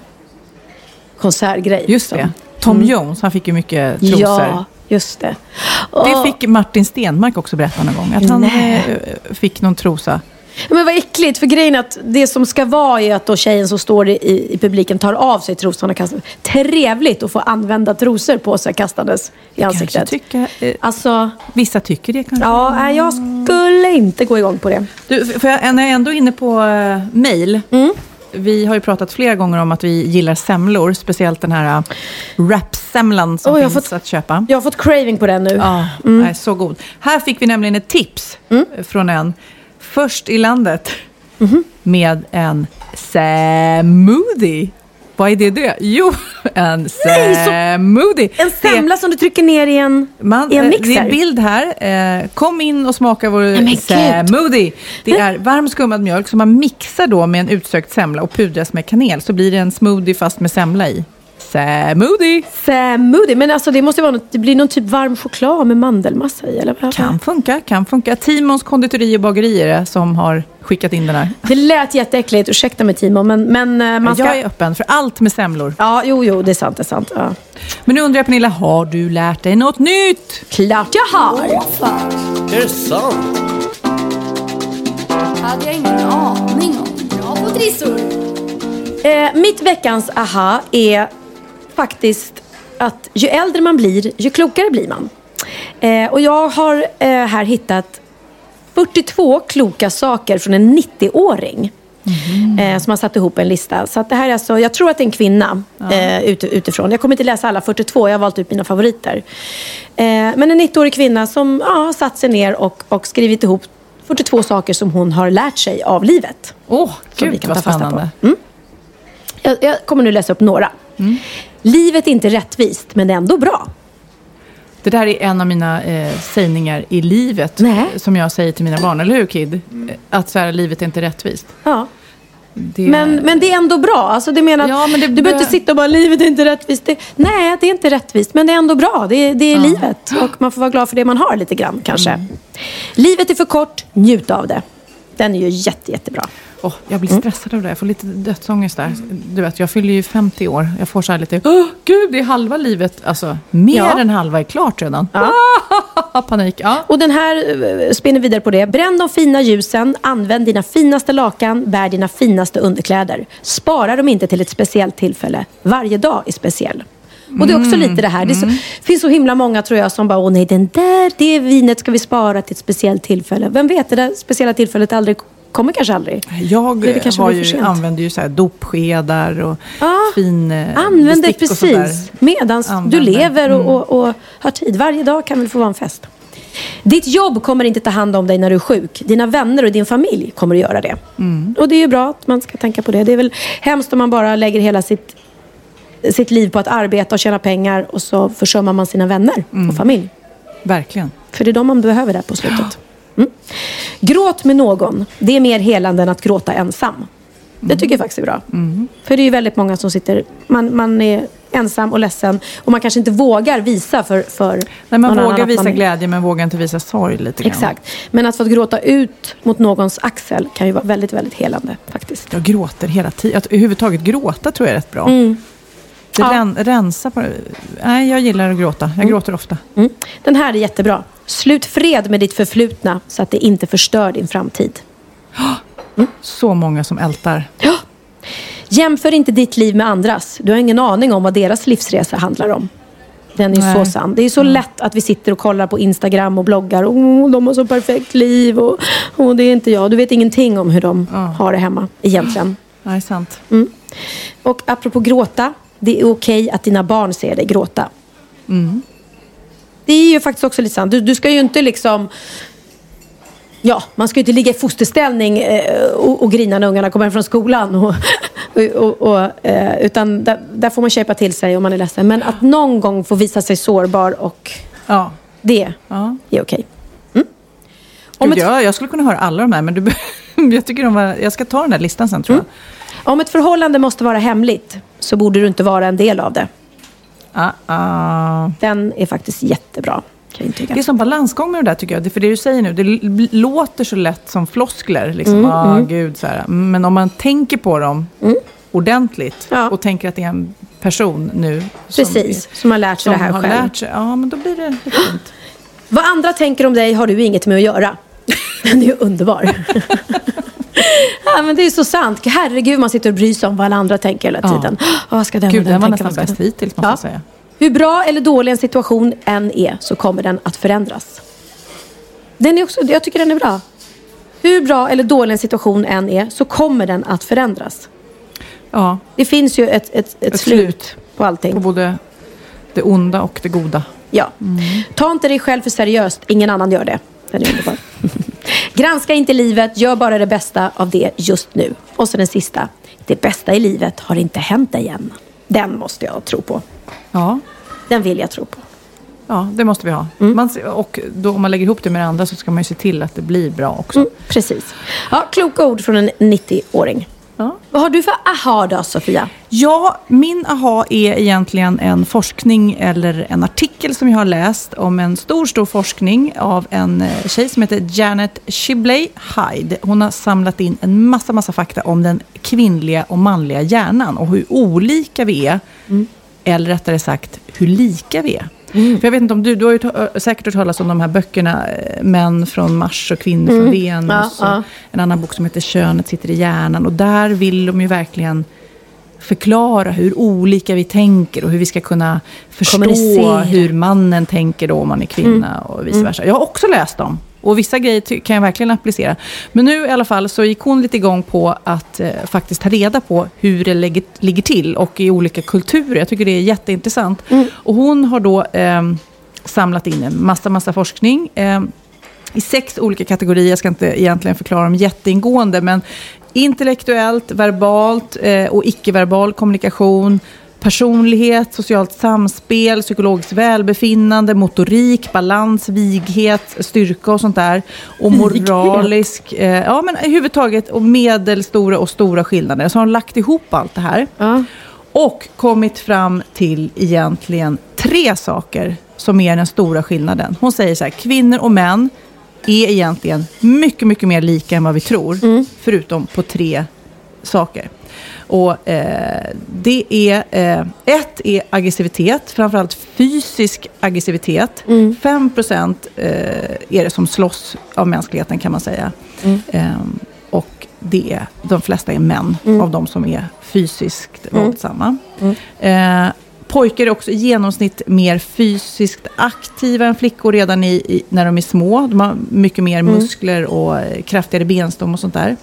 konsertgrej. just det. Tom Jones, han fick ju mycket trosor. Ja, just det. Det Åh. fick Martin Stenmark också berätta någon gång. Att han Nej. eh, fick någon trosa. Men vad äckligt, för grejen är att det som ska vara är att då tjejen som står i, i publiken tar av sig trosorna och kastar. Trevligt att få använda trosor på sig kastandes i ansiktet. tycka, eh, Alltså, vissa tycker det kanske. ja, jag skulle inte gå igång på det. Du, för jag, när jag ändå är inne på uh, mail. Mm. Vi har ju pratat flera gånger om att vi gillar semlor. Speciellt den här uh, wrapsemlan som har finns fått- att köpa. Jag har fått craving på den nu. Ja, nej, så god. Här fick vi nämligen ett tips Mm. från en först i landet Mhm. med en smoothie. Vad <laughs> är det det? Jo, en smoothie. En semla som du trycker ner i en, man, i en eh, mixer. Det är bild här. Eh, kom in och smaka vår smoothie. Det är varm skummad mjölk som man mixar då med en utsökt semla och pudras med kanel. Så blir det en smoothie fast med semla i. Smoothie! Smoothie. Men alltså det måste vara något, det blir någon typ varm choklad med mandelmassa i. Eller vad? Kan funka, kan funka. Timons konditori och bageri är det som har skickat in den här. Det lät jätteäckligt, ursäkta mig Timo. Men, men eh, man ska... Jag är öppen för allt med semlor. Ja, jo, jo, det är sant. Det är sant. Ja. Men nu undrar jag Pernilla, har du lärt dig något nytt? Klart jag har! Är det sant? hade jag ingen aning om. Bra på trissor. Eh, mitt veckans aha är faktiskt att ju äldre man blir, ju klokare blir man. Eh, och jag har eh, här hittat 42 kloka saker från en 90-åring. Eh, som har satt ihop en lista. Så att det här är alltså, jag tror att det är en kvinna eh, ute, utifrån. Jag kommer inte läsa alla 42, jag har valt ut mina favoriter. Eh, men en 90-årig kvinna som ja, har satt sig ner och, och skrivit ihop 42 saker som hon har lärt sig av livet. Åh, vi gud vad spännande. Jag, jag kommer nu läsa upp några. Livet är inte rättvist, men det är ändå bra. Det där är en av mina eh, sägningar i livet. Nej. Som jag säger till mina barn, eller hur Kid? Att så här, livet är inte rättvist. Ja. Det... Men, men det är ändå bra. Alltså, det menar, Ja, men det du behöver inte sitta och bara, livet är inte rättvist. Det, nej, det är inte rättvist, men det är ändå bra. Det, är- det är livet. Och man får vara glad för det man har lite grann kanske. Mm. Livet är för kort, njut av det. Den är ju jätte, jättebra. Åh, jag blir Mm. stressad av det. Jag får lite dödsångest där. Du vet, jag fyller ju 50 år. Jag får så här lite, Åh, gud, det är halva livet. Alltså, mer Ja. än halva är klart redan. Ja. <laughs> Panik. Ja. Och den här eh, spinner vidare på det. Bränn de fina ljusen, använd dina finaste lakan, bär dina finaste underkläder. Spara dem inte till ett speciellt tillfälle. Varje dag är speciell. Och det är också lite det här. Det så, finns så himla många tror jag som bara, åh nej, den där, det vinet ska vi spara till ett speciellt tillfälle. Vem vet, det där speciella tillfället aldrig, kommer kanske aldrig. Jag Det kanske har ju, använder ju så här dopskedar och Ja, fin eh, Använd det bestick och sånt där. precis medan du Använder. lever och, och, och har tid. Varje dag kan väl få vara en fest. Ditt jobb kommer inte ta hand om dig när du är sjuk. Dina vänner och din familj kommer att göra det. Och det är ju bra att man ska tänka på det. Det är väl hemskt om man bara lägger hela sitt, sitt liv på att arbeta och tjäna pengar och så försummar man sina vänner och familj. Verkligen. För det är de man behöver där på slutet. Mm. Gråt med någon. Det är mer helande än att gråta ensam. Det tycker jag faktiskt är bra. För det är ju väldigt många som sitter... Man, man är ensam och ledsen och man kanske inte vågar visa för, för Nej, man vågar visa man glädje men vågar inte visa sorg lite grann. Exakt. Men att få gråta ut mot någons axel kan ju vara väldigt, väldigt helande faktiskt. Jag gråter hela tiden. Att överhuvudtaget gråta tror jag är rätt bra. Det Mm. Ja. ren, rensa på Nej, jag gillar att gråta. Jag gråter ofta. Mm. Den här är jättebra. Slut fred med ditt förflutna så att det inte förstör din framtid. <gasps> Så många som ältar. Ja. Jämför inte ditt liv med andras. Du har ingen aning om vad deras livsresa handlar om. Den är Nej. så sann. Det är så lätt att vi sitter och kollar på Instagram och bloggar. Oh, de har så perfekt liv och, och det är inte jag. Du vet ingenting om hur de Ja. har det hemma egentligen. Nej, sant. Och apropå gråta. Det är okej att dina barn ser dig gråta. Det är ju faktiskt också lite sant. Du, du ska ju inte liksom... Ja, man ska ju inte ligga i fosterställning eh, och, och grina när ungarna kommer hem från skolan. Och, <laughs> och, och, eh, utan där, där får man köpa till sig om man är ledsen. Men att någon gång få visa sig sårbar och Ja. det ja. är okej. Mm. Om Gud, ett, jag, jag skulle kunna höra alla de här, men du, <laughs> jag, tycker de var, jag ska ta den där listan sen tror jag. Om ett förhållande måste vara hemligt så borde du inte vara en del av det. Ah, ah. Den är faktiskt jättebra. Det är som balansgång med det där tycker jag. Det, för det du säger nu, det låter så lätt som floskler. Liksom. ah, Gud, så här. Men om man tänker på dem ordentligt Ja. och tänker att det är en person nu som, Precis, som har lärt sig som det här har själv. lärt sig. Ja, men då blir det fint. Vad andra tänker om dig har du inget med att göra. <laughs> Den är ju underbar. <laughs> ja, men det är så sant. Herregud, man sitter och bryr sig om vad alla andra tänker hela Ja. tiden. Oh, vad ska den Gud, den den var tänka? nästan bäst hittills, måste Ja. jag säga. Hur bra eller dålig en situation än är så kommer den att förändras. Den är också, jag tycker den är bra. Hur bra eller dålig en situation än är så kommer den att förändras. Ja, Det finns ju ett, ett, ett, Ett slut, slut. på allting. på både det onda och det goda. Ja. Ta inte dig själv för seriöst. Ingen annan gör det. Den är underbar. <laughs> Granska inte livet. Gör bara det bästa av det just nu. Och så den sista. Det bästa i livet har inte hänt dig än. Den måste jag tro på. Ja, Den vill jag tro på. ja det måste vi ha. Mm. Man, och då, om man lägger ihop det med det andra så ska man ju se till att det blir bra också. Mm, precis. Ja, kloka ord från en 90-åring. Ja. Vad har du för aha då, Sofia? Ja, min aha är egentligen en forskning eller en artikel som jag har läst om en stor, stor forskning av en eh, tjej som heter Janet Shibley Hyde. Hon har samlat in en massa, massa fakta om den kvinnliga och manliga hjärnan och hur olika vi är. Eller rättare sagt, hur lika vi är. För jag vet inte om du, du har ju säkert hört talas om de här böckerna, eh, Män från Mars och Kvinnor från Venus. Ja, ja. och En annan bok som heter Könet sitter i hjärnan. Och där vill de ju verkligen förklara hur olika vi tänker och hur vi ska kunna förstå hur mannen tänker då om man är kvinna och vice versa. Jag har också läst dem. Och vissa grejer kan jag verkligen applicera. Men nu i alla fall så gick hon lite igång på att eh, faktiskt ta reda på hur det lägger, ligger till och i olika kulturer. Jag tycker det är jätteintressant. Och hon har då ehm, samlat in en massa, massa forskning. ehm, i sex olika kategorier. Jag ska inte egentligen förklara dem jätteingående, men intellektuellt, verbalt eh, och icke-verbal kommunikation, personlighet, socialt samspel, psykologiskt välbefinnande, motorik, balans, vighet, styrka och sånt där. Och moralisk, eh, ja men överhuvudtaget, och medelstora och stora skillnader. Så har de lagt ihop allt det här. Ja. Och kommit fram till egentligen tre saker som är den stora skillnaden. Hon säger så här, kvinnor och män är egentligen mycket, mycket mer lika än vad vi tror. Förutom på tre saker. Och eh, det är, eh, ett är aggressivitet, framförallt fysisk aggressivitet. 5% eh, är det som slåss av mänskligheten kan man säga. Ehm, och det är, de flesta är män av de som är fysiskt våldsamma. Pojkar är också i genomsnitt mer fysiskt aktiva än flickor redan i, i, när de är små. De har mycket mer muskler och eh, kraftigare benstom och sånt där.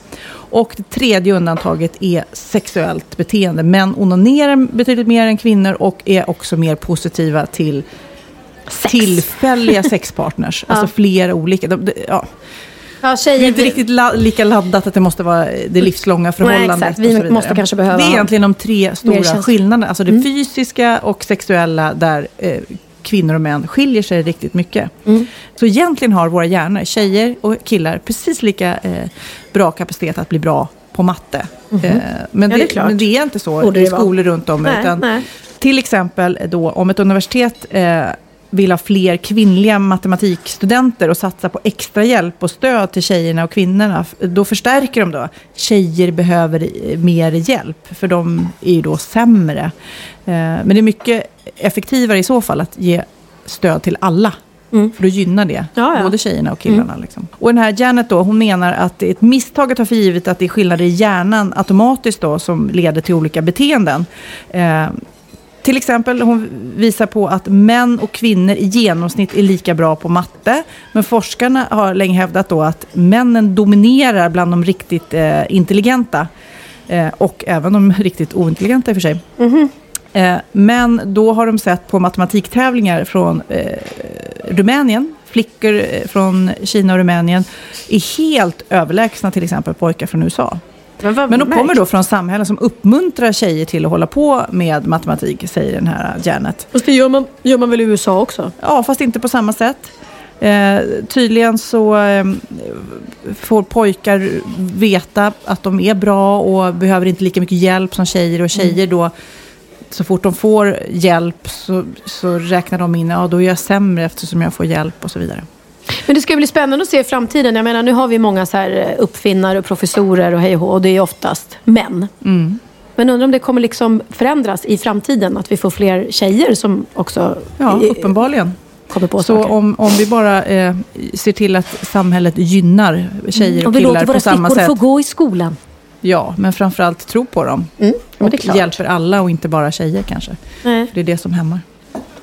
Och det tredje undantaget är sexuellt beteende. Män onanerar betydligt mer än kvinnor och är också mer positiva till Sex. tillfälliga <laughs> sexpartners. Alltså flera olika. De, de, ja. Ja, Det tjejer, är inte riktigt la, lika laddat att det måste vara det livslånga förhållandet. exakt. och Vi så vidare. måste kanske behöva Det är egentligen de tre stora skillnaderna. Alltså det fysiska och sexuella där eh, kvinnor och män skiljer sig riktigt mycket. Mm. Så egentligen har våra hjärnor, tjejer och killar, precis lika eh, bra kapacitet att bli bra på matte. Eh, men. Ja, det är det, men det är inte så Borde i det vara. skolor runt om. Nej, utan nej. Till exempel då om ett universitet eh, vill ha fler kvinnliga matematikstudenter och satsa på extra hjälp och stöd till tjejerna och kvinnorna. Då förstärker de då. Tjejer behöver eh, mer hjälp för de är ju då sämre. Eh, men det är mycket effektivare i så fall att ge stöd till alla. För då gynnar det Mm. Ja, Mm. ja. både tjejerna och killarna. Liksom. Och den här Janet då, hon menar att det är ett misstag att ta för givet att det är skillnader i hjärnan automatiskt då som leder till olika beteenden. Eh, till exempel, hon visar på att män och kvinnor i genomsnitt är lika bra på matte. Men forskarna har länge hävdat då att männen dominerar bland de riktigt eh, intelligenta. Eh, och även de riktigt ointelligenta i och för sig. Eh, men då har de sett på matematiktävlingar från eh, Rumänien, flickor eh, från Kina och Rumänien är helt överlägsna till exempel pojkar från USA. Men, vad Men de kommer då från samhällen som uppmuntrar tjejer till att hålla på med matematik, säger den här Janet. Fast det gör man, gör man väl i USA också? Ja, fast inte på samma sätt. Eh, tydligen så eh, får pojkar veta att de är bra och behöver inte lika mycket hjälp som tjejer. Och tjejer då, så fort de får hjälp så, så räknar de in, ja då är jag sämre eftersom jag får hjälp och så vidare. Men det ska bli spännande att se i framtiden. Jag menar, nu har vi många så här eh, uppfinnare och professorer och hej och och det är oftast män. Mm. Men undrar om det kommer liksom förändras i framtiden? Att vi får fler tjejer som också Ja, eh, uppenbarligen. kommer på Så saker. om, om vi bara eh, ser till att samhället gynnar tjejer och Om vi killar låter på våra samma flickor sätt. få gå i skolan. Ja, men framförallt tro på dem. Mm. Och hjälper alla och inte bara tjejer kanske. Nej. Det är det som hämmar.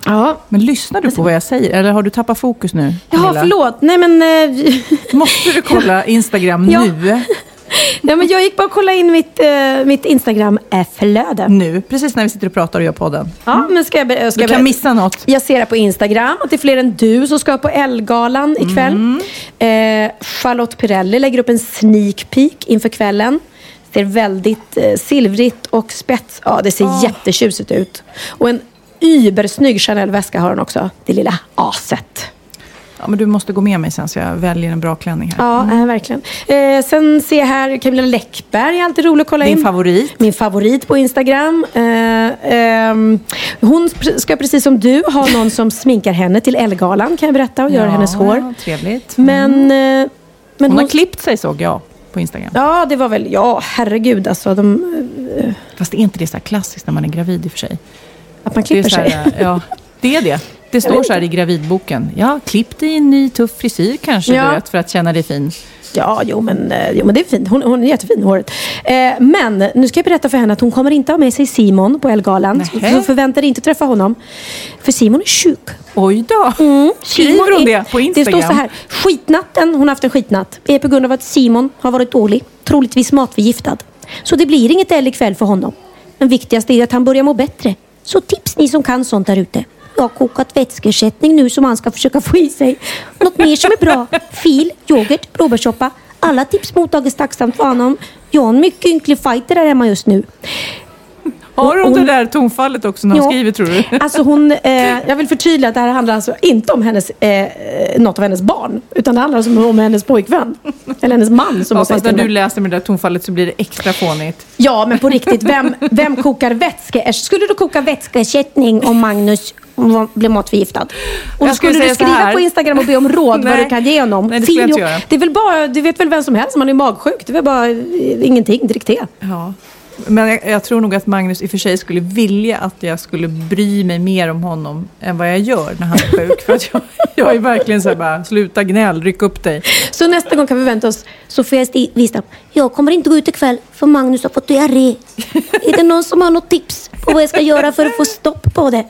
Ja. Men lyssnar du på vad jag säger? Eller har du tappat fokus nu? Camilla? förlåt. Nej, men, eh, <laughs> Måste du kolla Instagram Ja. nu? <laughs> nej, men jag gick bara och kollade in mitt, eh, mitt Instagram-flöde. Nu, precis när vi sitter och pratar och gör podden. Ja, men ska jag, ska Du jag kan ber- missa något. Jag ser det på Instagram att det är fler än du som ska på Ellegalan ikväll. Eh, Charlotte Pirelli lägger upp en sneak peek inför kvällen. Ser väldigt eh, silvrigt och spets. Ja, det ser jättetjusigt ut. Och en übersnygg Chanel-väska har hon också. Det lilla aset. Ja, men du måste gå med mig sen så jag väljer en bra klänning här. Ja, eh, verkligen. Eh, sen ser jag här Camilla Läckberg, är alltid roligt att kolla Din in. favorit? Min favorit på Instagram. Eh, ehm, hon ska precis som du ha någon som sminkar henne till Ellegalan kan jag berätta och gör hennes hår. Trevligt. Men, eh, men hon hon, har klippt sig såg jag på Instagram. Ja, det var väl, ja herregud alltså. De, eh, Fast är inte det så här klassiskt när man är gravid i och för sig? Att man Det klipper sig. här, ja, det är det. Det står så här i gravidboken. Ja, klipp dig i en ny tuff frisyr kanske, Ja. du vet, för att känna dig fin. Ja, jo men, eh, jo men det är fint. Hon, hon är jättefin håret. Eh, men nu ska jag berätta för henne att hon kommer inte ha med sig Simon på Ellegalan. Så Nähä. så förvänta dig inte träffa honom. För Simon är sjuk. Oj då! Skriver Simon hon det på Instagram? Det står så här. Skitnatten, hon har haft en skitnatt, är på grund av att Simon har varit dålig. Troligtvis matförgiftad. Så det blir inget L ikväll för honom. Men viktigast är att han börjar må bättre. Så tips ni som kan sånt där ute. Jag har kokat vätskeersättning nu som han ska försöka få i sig. Något mer som är bra? Fil, yoghurt, blåbärssoppa. Alla tips mottages tacksamt för honom. Jag har en mycket ynklig fighter där hemma just nu. Har hon hon- det där tonfallet också när hon Ja. skriver tror du? Alltså hon, eh, jag vill förtydliga att det här handlar alltså inte om hennes, eh, något av hennes barn. Utan det handlar alltså om hennes pojkvän. Eller hennes man som Ja, fast när du läser med det där tonfallet så blir det extra fånigt. Ja, men på riktigt. Vem, vem kokar vätske? Skulle du koka vätskeersättning om Magnus blev matförgiftad? Och Jag skulle skulle du skriva på Instagram och be om råd vad du kan ge honom? Nej, det skulle jag inte göra. Det är väl bara, du vet väl vem som helst, man är magsjuk. Det är väl bara ingenting, drick te. Ja. Men jag, jag tror nog att Magnus i och för sig skulle vilja att jag skulle bry mig mer om honom än vad jag gör när han är sjuk. <laughs> För att jag, jag är verkligen så här bara, sluta gnäll, ryck upp dig. Så nästa gång kan vi vänta oss Sofia Wistam. Jag kommer inte gå ut ikväll för Magnus har fått diarré. <laughs> är det någon som har något tips på vad jag ska göra för att få stopp på det?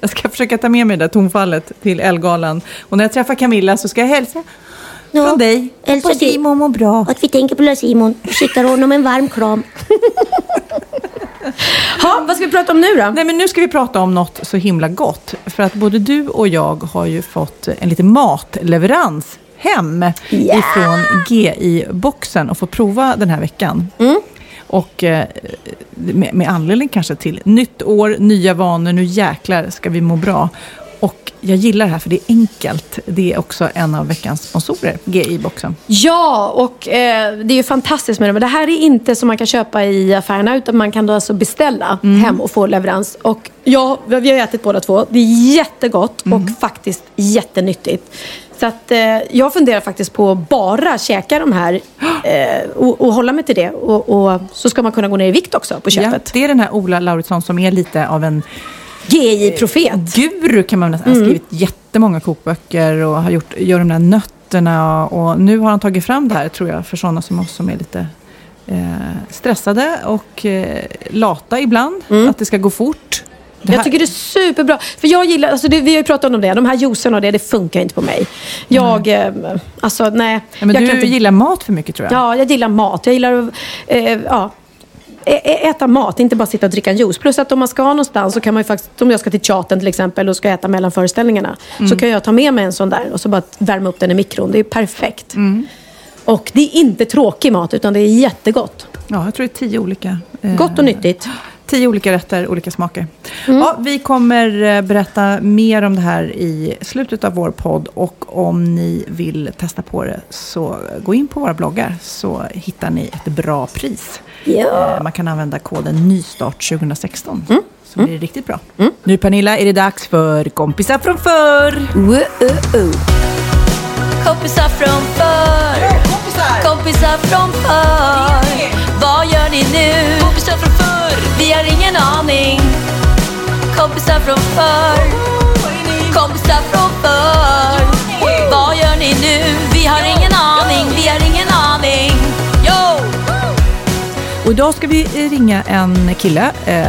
Jag ska försöka ta med mig det där tonfallet till Elgalan. Och när jag träffar Camilla så ska jag hälsa Ja, från dig. Hoppas till- Simon mår bra. Att vi tänker på lilla Simon och skickar honom en varm kram. <laughs> ha, vad ska vi prata om nu då? Nej, men nu ska vi prata om något så himla gott. För att både du och jag har ju fått en liten matleverans hem Ja. ifrån GI-boxen och få prova den här veckan. Och eh, med, med anledning kanske till nytt år, nya vanor, nu jäklar ska vi må bra. Och jag gillar det här för det är enkelt. Det är också en av veckans sponsorer, GI-boxen. Ja, och eh, det är ju fantastiskt med det. Men det här är inte som man kan köpa i affärerna utan man kan då alltså beställa hem och få leverans. Och ja, vi har ätit båda två. Det är jättegott och faktiskt jättenyttigt. Så att eh, jag funderar faktiskt på att bara käka de här <gasps> eh, och, och hålla mig till det. Och, och så ska man kunna gå ner i vikt också på Ja, köpet. det är den här Ola Lauritsson som är lite av en GI-profet. guru kan man nästan. Han har skrivit jättemånga kokböcker och har gjort, gör de där nötterna. Och nu har han tagit fram det här tror jag för sådana som oss som är lite eh, stressade och eh, lata ibland. Att det ska gå fort. Jag tycker det är superbra. För jag gillar, alltså det, vi har ju pratat om det, de här juicerna och det, det funkar inte på mig. Jag, eh, alltså nej. ja, men du inte, gillar mat för mycket tror jag. Ja, jag gillar mat. Jag gillar eh, ja. Äta mat, inte bara sitta och dricka en juice. Plus att om man ska någonstans så kan man ju faktiskt, om jag ska till teatern till exempel och ska äta mellan föreställningarna. Så kan jag ta med mig en sån där och så bara värma upp den i mikron. Det är perfekt. Och det är inte tråkig mat utan det är jättegott. Ja, jag tror det är tio olika. eh, Gott och nyttigt. Tio olika rätter, olika smaker. Ja, vi kommer eh, berätta mer om det här i slutet av vår podd. Och om ni vill testa på det så gå in på våra bloggar så hittar ni ett bra pris. Ja. Eh, Man kan använda koden nystart 2016. Så blir det riktigt bra. Nu Pernilla är det dags för kompisar från förr. Kompisar från förr Kompisar från förr Vad gör ni nu? Kompisar från förr Vi har ingen aning Kompisar från förr Kompisar från förr Vad gör ni nu? Vi har ingen aning Vi har ingen aning Yo! Och idag ska vi ringa en kille eh,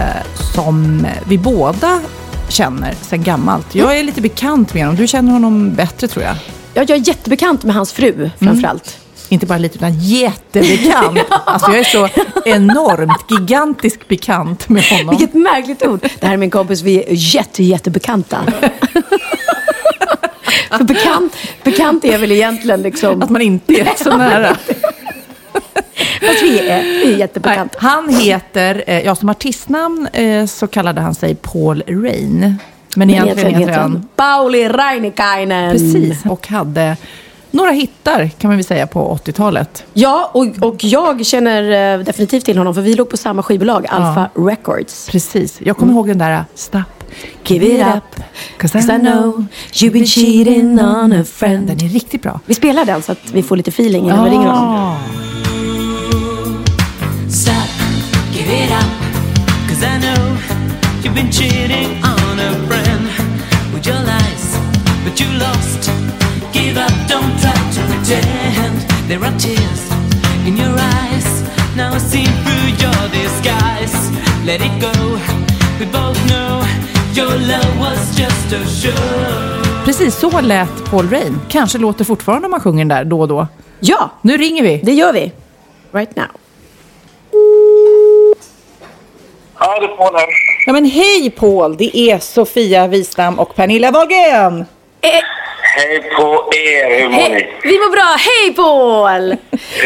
som vi båda känner sedan gammalt. Jag är lite bekant med honom. Du känner honom bättre tror jag. Ja, jag är jättebekant med hans fru framförallt. Inte bara lite, utan jättebekant. <laughs> Alltså jag är så enormt, gigantisk bekant med honom. Vilket märkligt ord. Det här är min kompis, vi är jätte, jättebekanta. <laughs> För bekant, bekant är väl egentligen liksom... Att man inte är så nära. <laughs> Fast vi är, vi är jättebekanta. han heter, eh, ja som artistnamn eh, så kallade han sig Paul Rain. Men egentligen heter han Pauli Rainikainen. Precis, och hade några hittar kan man väl säga på 80-talet. Ja, och, och jag känner eh, definitivt till honom för vi låg på samma skivbolag, Alpha Records. Precis, jag kommer ihåg den där Stop, Give it up, cause I know you've been cheating on a friend. Den är riktigt bra. Vi spelar den så att vi får lite feeling innan vi ringer honom. Stop, give it up Cause I know you've been cheating on a friend with your lies, but you lost. Give up, don't try to pretend. There are tears in your eyes. Now I see through your disguise. Let it go. We both know your love was just a show. Precis så lät Paul Rain. Kanske låter fortfarande om man sjunger den där då och då. Ja, Nu ringer vi. det gör vi. Right now. Ja, det är Paul här. Ja, men hej Paul, det är Sofia Wistam och Pernilla Wahlgren. Hej på er, hur mår ni? Vi mår bra. Hej Paul!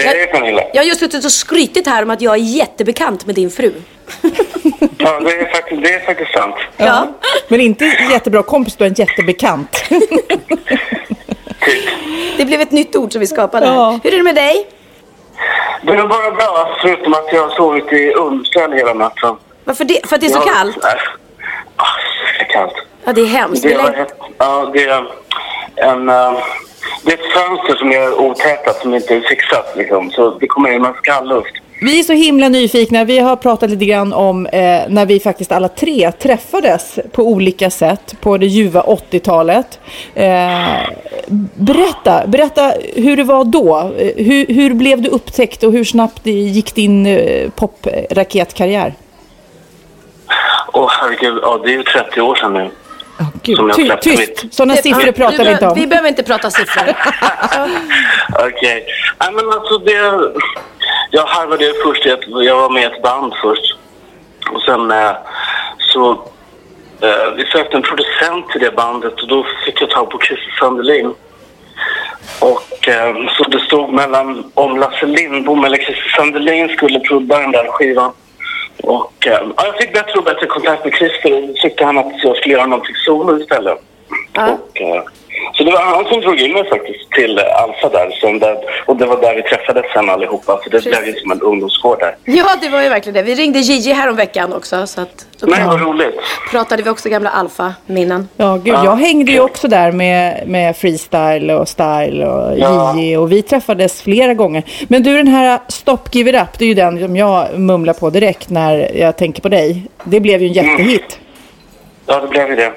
Hej Pernilla. Jag har just suttit och skrytit här om att jag är jättebekant med din fru. <laughs> Ja, det är faktiskt, det är faktiskt sant. Ja. Men inte jättebra kompis, du är en jättebekant. <laughs> Det blev ett nytt ord som vi skapade. Ja. Hur är det med dig? Det är bara bra, förutom att jag har sovit i ullställ hela natten. Varför det? För att det är så Jag- kallt? Nej. Ah, är kallt. Ja, det är hemskt. Det är, läng- ja, det är en... eh, det är ett fönster som är otätat, som inte är fixat liksom. Så det kommer in en skallluft. Vi är så himla nyfikna. Vi har pratat lite grann om eh, när vi faktiskt alla tre träffades på olika sätt på det ljuva 80-talet. Eh, berätta, berätta hur det var då. Eh, Hur, hur blev du upptäckt och hur snabbt gick din eh, popraketkarriär? Åh herregud, ja, det är ju 30 år sedan nu. Gud, ty- tyst, mitt. sådana siffror pratar vi inte om. Vi behöver inte prata siffror. <laughs> Okej. Nej men alltså det... Jag harvade ju först i ett, Jag var med i ett band först. Och sen eh, så... Eh, vi sökte en producent till det bandet och då fick jag tag på Christer Sandelin. Och eh, så det stod mellan om Lasse Lindbom eller Christer Sandelin skulle prodda den där skivan. Och eh, ja, jag fick bättre och bättre kontakt med Christer och tyckte han att jag skulle göra någonting solo istället. Och, eh, så det var han som drog in mig faktiskt till Alfa där, som där. Och det var där vi träffades sen allihopa. Så det blev ju som en ungdomsgård där. Ja, det var ju verkligen det. Vi ringde Gigi här om veckan också. Så att då Nej, vad roligt. pratade vi också gamla Alfa-minnen. Ja, gud, jag hängde ju också där med, med freestyle och style och Ja. JJ och vi träffades flera gånger. Men du, den här Stop Give It Up, det är ju den som jag mumlar på direkt när jag tänker på dig. Det blev ju en jättehit. Ja, det blev ju det.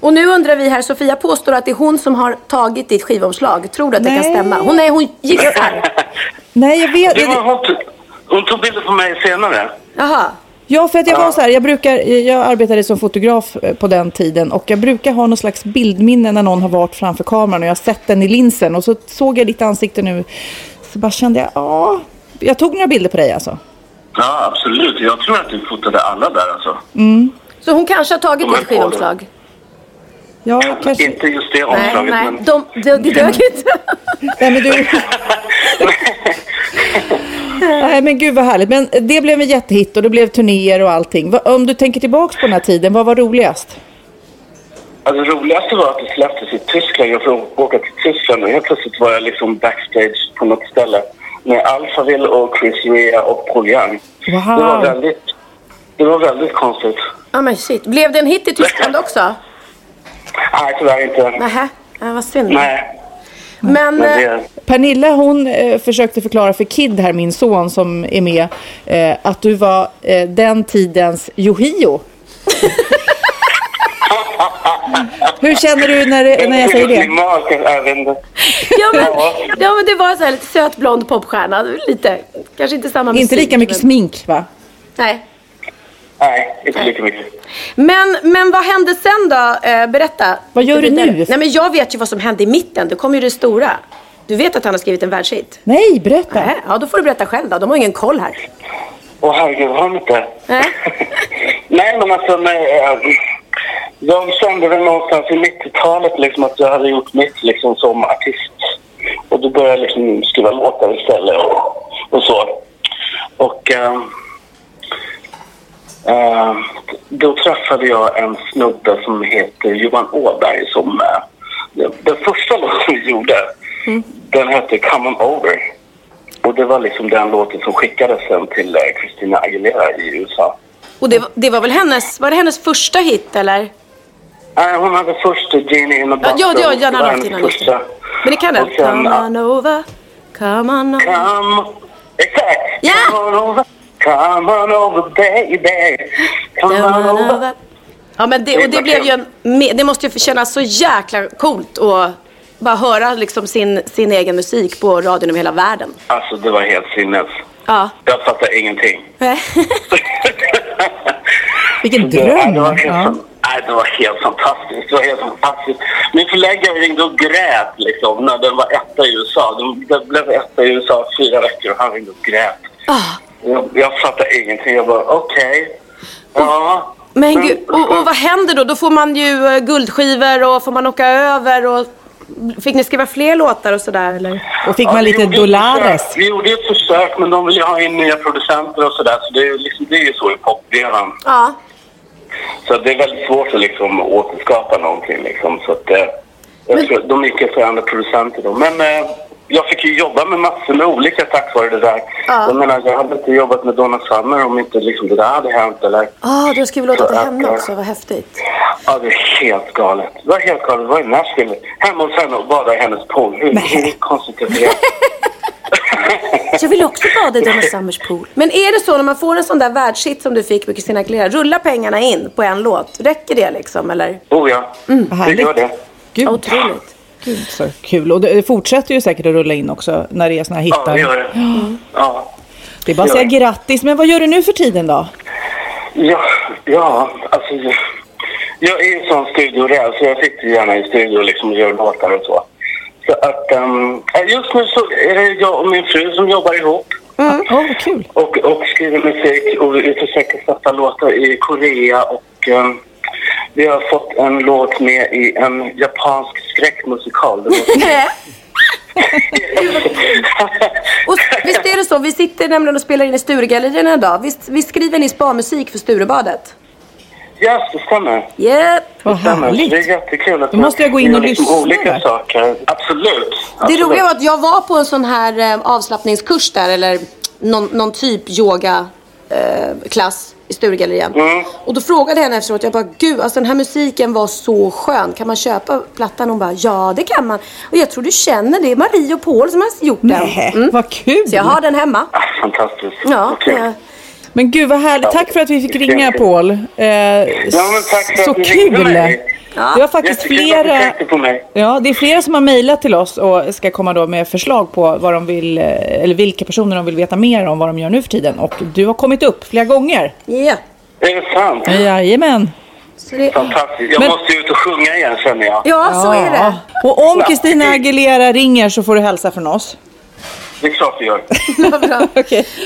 Och nu undrar vi här, Sofia påstår att det är hon som har tagit ditt skivomslag. Tror du att det kan Nej. stämma? Hon, nej, hon gissar. <laughs> Nej, jag vet. det var, hon, tog- hon tog bilder på mig senare. Jaha. Ja, för att jag var så här, jag brukar, jag arbetade som fotograf eh, på den tiden och jag brukar ha någon slags bildminne när någon har varit framför kameran och jag har sett den i linsen och så såg jag ditt ansikte nu. Så bara kände jag, ja, jag tog några bilder på dig alltså. Ja, absolut. Jag tror att du fotade alla där alltså. Så hon kanske har tagit ditt skivomslag? Ja, kanske. Inte just det Nej, omslaget, nej. men... De, de, det dög inte. <laughs> Nej, men du... <laughs> Nej, men gud vad härligt. Men det blev en jättehit och det blev turnéer och allting. Om du tänker tillbaks på den här tiden, vad var roligast? Alltså, det roligaste var att det släpptes i Tyskland. Jag får åka till Tyskland och helt plötsligt var jag liksom backstage på något ställe med Alphaville och Chris Rea och Paul Young. Det var Wow. väldigt, det var väldigt konstigt. Ja men shit. Blev det en hit i Tyskland <laughs> också? Nej, tyvärr inte. Nähä, vad synd. Nej, Men, men eh, det... Pernilla hon eh, försökte förklara för Kid här, min son som är med, eh, att du var eh, den tidens Yohio. <laughs> Hur känner du när, det- när jag säger det? Ja, men, ja men det var så här lite söt blond popstjärna. Lite, kanske inte samma musik. Inte lika mycket men, smink va? Nej. Nej, inte lika mycket. Men, men vad hände sen då? Eh, berätta. Vad gör du nu? Nej men jag vet ju vad som hände i mitten. Det kom ju det stora. Du vet att han har skrivit en världshit? Nej, berätta. Nej, ja då får du berätta själv då. De har ingen koll här. Åh herregud, har de inte? Nej. <laughs> Nej, men alltså, nej, jag kände väl någonstans i 90-talet liksom att jag hade gjort mitt liksom som artist. Och då började jag liksom skriva låtar istället och, och så. Och eh, eh, då träffade jag en snubbe som heter Johan Åberg som eh, den, den första <laughs> låten vi gjorde, den hette Come On Over. Och det var liksom den låten som skickades sen till eh, Christina Aguilera i USA. Och det, var- det var väl hennes, var det hennes första hit eller? Nej, hon hade först Genie in Ja, Bottle. ja, ja, den hennes innan, just första. Men det kan den. Sen, Come ja. on over, come on over. Come, exakt! Ja! Come on over, come on over baby. Come on over. Ja men det, och det blev ju en, det måste ju kännas så jäkla coolt att bara höra liksom sin, sin egen musik på radion över hela världen. Alltså, det var helt sinnes. Ja. Jag fattade ingenting. <laughs> Vilken dröm. Det var, helt, Ja. nej, det var helt fantastiskt. Det var helt fantastiskt. Min förläggare ringde och grät liksom, när den var etta i USA. Den, den blev etta i USA fyra veckor och han ringde och grät. Ah, Jag, jag fattade ingenting. Jag bara, okej. Ja. men gud, och, och vad händer då? Då får man ju eh, guldskivor och får man åka över och Fick ni skriva fler låtar och sådär eller? Och fick Ja, man lite dollares. Vi gjorde ett försök, men de ville ju ha in nya producenter och sådär. Så det är ju liksom, det är ju så i popvevan. Ja. Så det är väldigt svårt att liksom återskapa någonting liksom. Så att, eh, jag tror, de gick efter andra producenter då. Men eh, jag fick ju jobba med massor med olika tack vare det där. Ja. Jag menar, jag hade inte jobbat med Donna Summer om inte liksom det där hade hänt. Eller, Ah, du har skrivit låtar till henne också, vad häftigt. Ja, det är helt galet. Det var helt galet. Det var i Nashville. Hemma hos henne och bada i hennes pool. Hur, hur konstigt är det? <laughs> Jag vill också bada i Donna Summers pool. Men är det så när man får en sån där världshit som du fick med Christina Aguilera, rullar pengarna in på en låt? Räcker det liksom eller? Oh ja, Vad det gör det. Gud, Otroligt. Gud så kul. Och det fortsätter ju säkert att rulla in också när det är såna här Ja, hittar. det gör det. Ja. Det är bara att säga grattis. Men vad gör du nu för tiden då? Ja, ja, alltså jag, jag är ju sån studioräv så jag sitter gärna i studio liksom och gör låtar och så. Så att um, just nu så är det jag och min fru som jobbar ihop Ja, vad kul. och, och skriver musik och vi försöker sätta låtar i Korea och um, vi har fått en låt med i en japansk skräckmusikal. Det <laughs> Och visst är det så, vi sitter nämligen och spelar in i Sturegallerierna idag. Visst, visst skriver ni spa-musik för Sturebadet? Ja, det stämmer. Yep. Vad Det stämmer. härligt. Det är jättekul att Då måste jag gå in och liksom lyssna olika saker. Absolut. Det Absolut. roliga var att jag var på en sån här eh, avslappningskurs där, eller någon, någon typ yoga eh, klass i Sturegallerian. Mm. Och då frågade jag henne efteråt, jag bara gud, alltså den här musiken var så skön. Kan man köpa plattan? Hon bara, ja det kan man. Och jag tror du känner det, är Marie och Paul som har gjort den. Nej, Mm. vad kul. Så jag har den hemma. Fantastiskt. Ja, kul. det, Men gud vad härligt. Tack för att vi fick ringa Paul. Eh, Ja, men tack för så att du kul. ringde mig. Det var faktiskt flera, ja, det är flera som har mejlat till oss och ska komma då med förslag på vad de vill, eh, eller vilka personer de vill veta mer om vad de gör nu för tiden. Och du har kommit upp flera gånger. ja. Är det sant? Jajamän. Det, Fantastiskt. Jag Men- måste ut och sjunga igen känner jag. ja, så är det. Och om Christina Aguilera ringer så får du hälsa från oss. Det är klart vi gör. <laughs> Bra. <laughs>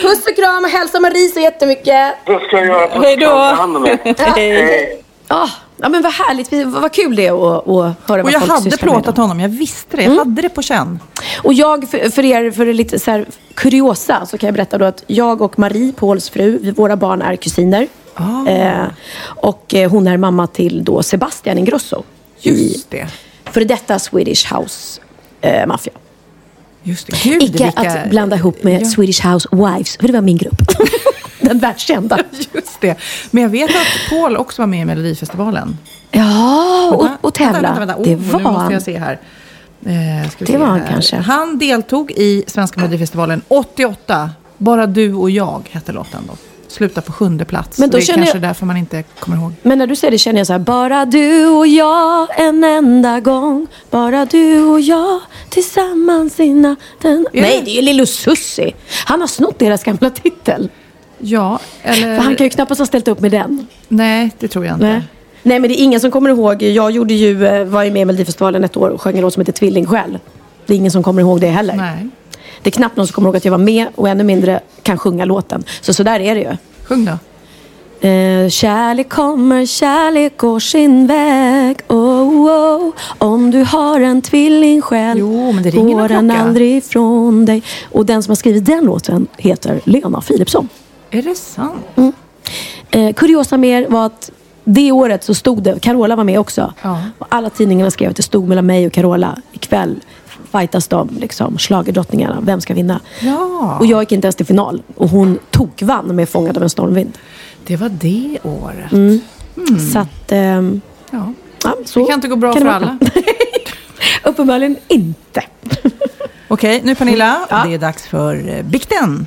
Puss och kram och hälsa Marie så jättemycket. Det ska jag göra. Hej då. Ta hand om er. <laughs> Hej. Ah, ja, men vad härligt. Vad kul det är att, att höra Och vad jag folk hade plåtat honom, jag visste det. Jag hade det på känn. Och jag, för, för er, för lite så här kuriosa, så kan jag berätta då att jag och Marie, Pauls fru, våra barn är kusiner. Ah. Eh, och eh, hon är mamma till då Sebastian Ingrosso. Just det. För detta Swedish House eh, Mafia. Just det. Gud, Icke vilka- att blanda ihop med Ja. Swedish House Wives, för det var min grupp. <laughs> <laughs> Den världskända. <laughs> Just det. Men jag vet att Paul också var med i Melodifestivalen. Ja, och, och tävla. Vänta, vänta, vänta. Det Oh, var Nu måste jag se här. Eh, Det var han här. kanske. Han deltog i Svenska Melodifestivalen 88. Bara du och jag hette låten då. Sluta på sjunde plats. Men då det är kanske jag- därför man inte kommer ihåg. Men när du säger det känner jag så här, bara du och jag en enda gång. Bara du och jag tillsammans i natten. Nej, det- det är ju Lillo Susi. Han har snott deras gamla titel. Ja, eller... För han kan ju knappast ha ställt upp med den. Nej, det tror jag inte. Nej. Nej, men det är ingen som kommer ihåg. Jag gjorde ju, eh, var ju med i Melodifestivalen ett år och sjöng en låt som heter Tvillingsjäl. Det är ingen som kommer ihåg det heller. Nej. Det är knappt någon som kommer ihåg att jag var med och ännu mindre kan sjunga låten. Så så där är det ju. Sjung då. Eh, kärlek kommer, kärlek går sin väg. Oh, oh. Om du har en tvilling själv Jo, men det går den aldrig ifrån dig. Och den som har skrivit den låten heter Lena Philipsson. Är det sant? Eh, kuriosa mer var att det året så stod det, Carola var med också. Ja. Och alla tidningarna skrev att det stod mellan mig och Carola. Ikväll fightas de, liksom, schlagerdrottningarna. Vem ska vinna? Ja. Och jag gick inte ens till final. Och hon tokvann med Fångad av en stormvind. Det var det året. Mm. Så att... ehm, Ja. Ja, så Det kan inte gå bra kan för alla. <laughs> Uppenbarligen inte. Okej, nu Pernilla. Ja. Mm. Det är dags för eh, bikten.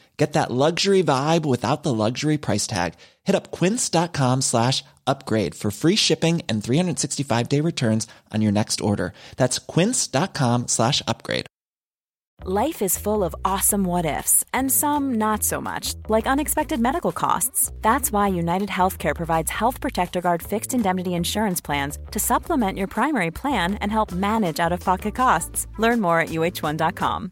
Get that luxury vibe without the luxury price tag. Hit up quince.com slash upgrade for free shipping and 365 day returns on your next order. That's quince.com slash upgrade. Life is full of awesome what ifs, and some not so much, like unexpected medical costs. That's why United Healthcare provides Health Protector Guard fixed indemnity insurance plans to supplement your primary plan and help manage out of pocket costs. Learn more at uh1.com.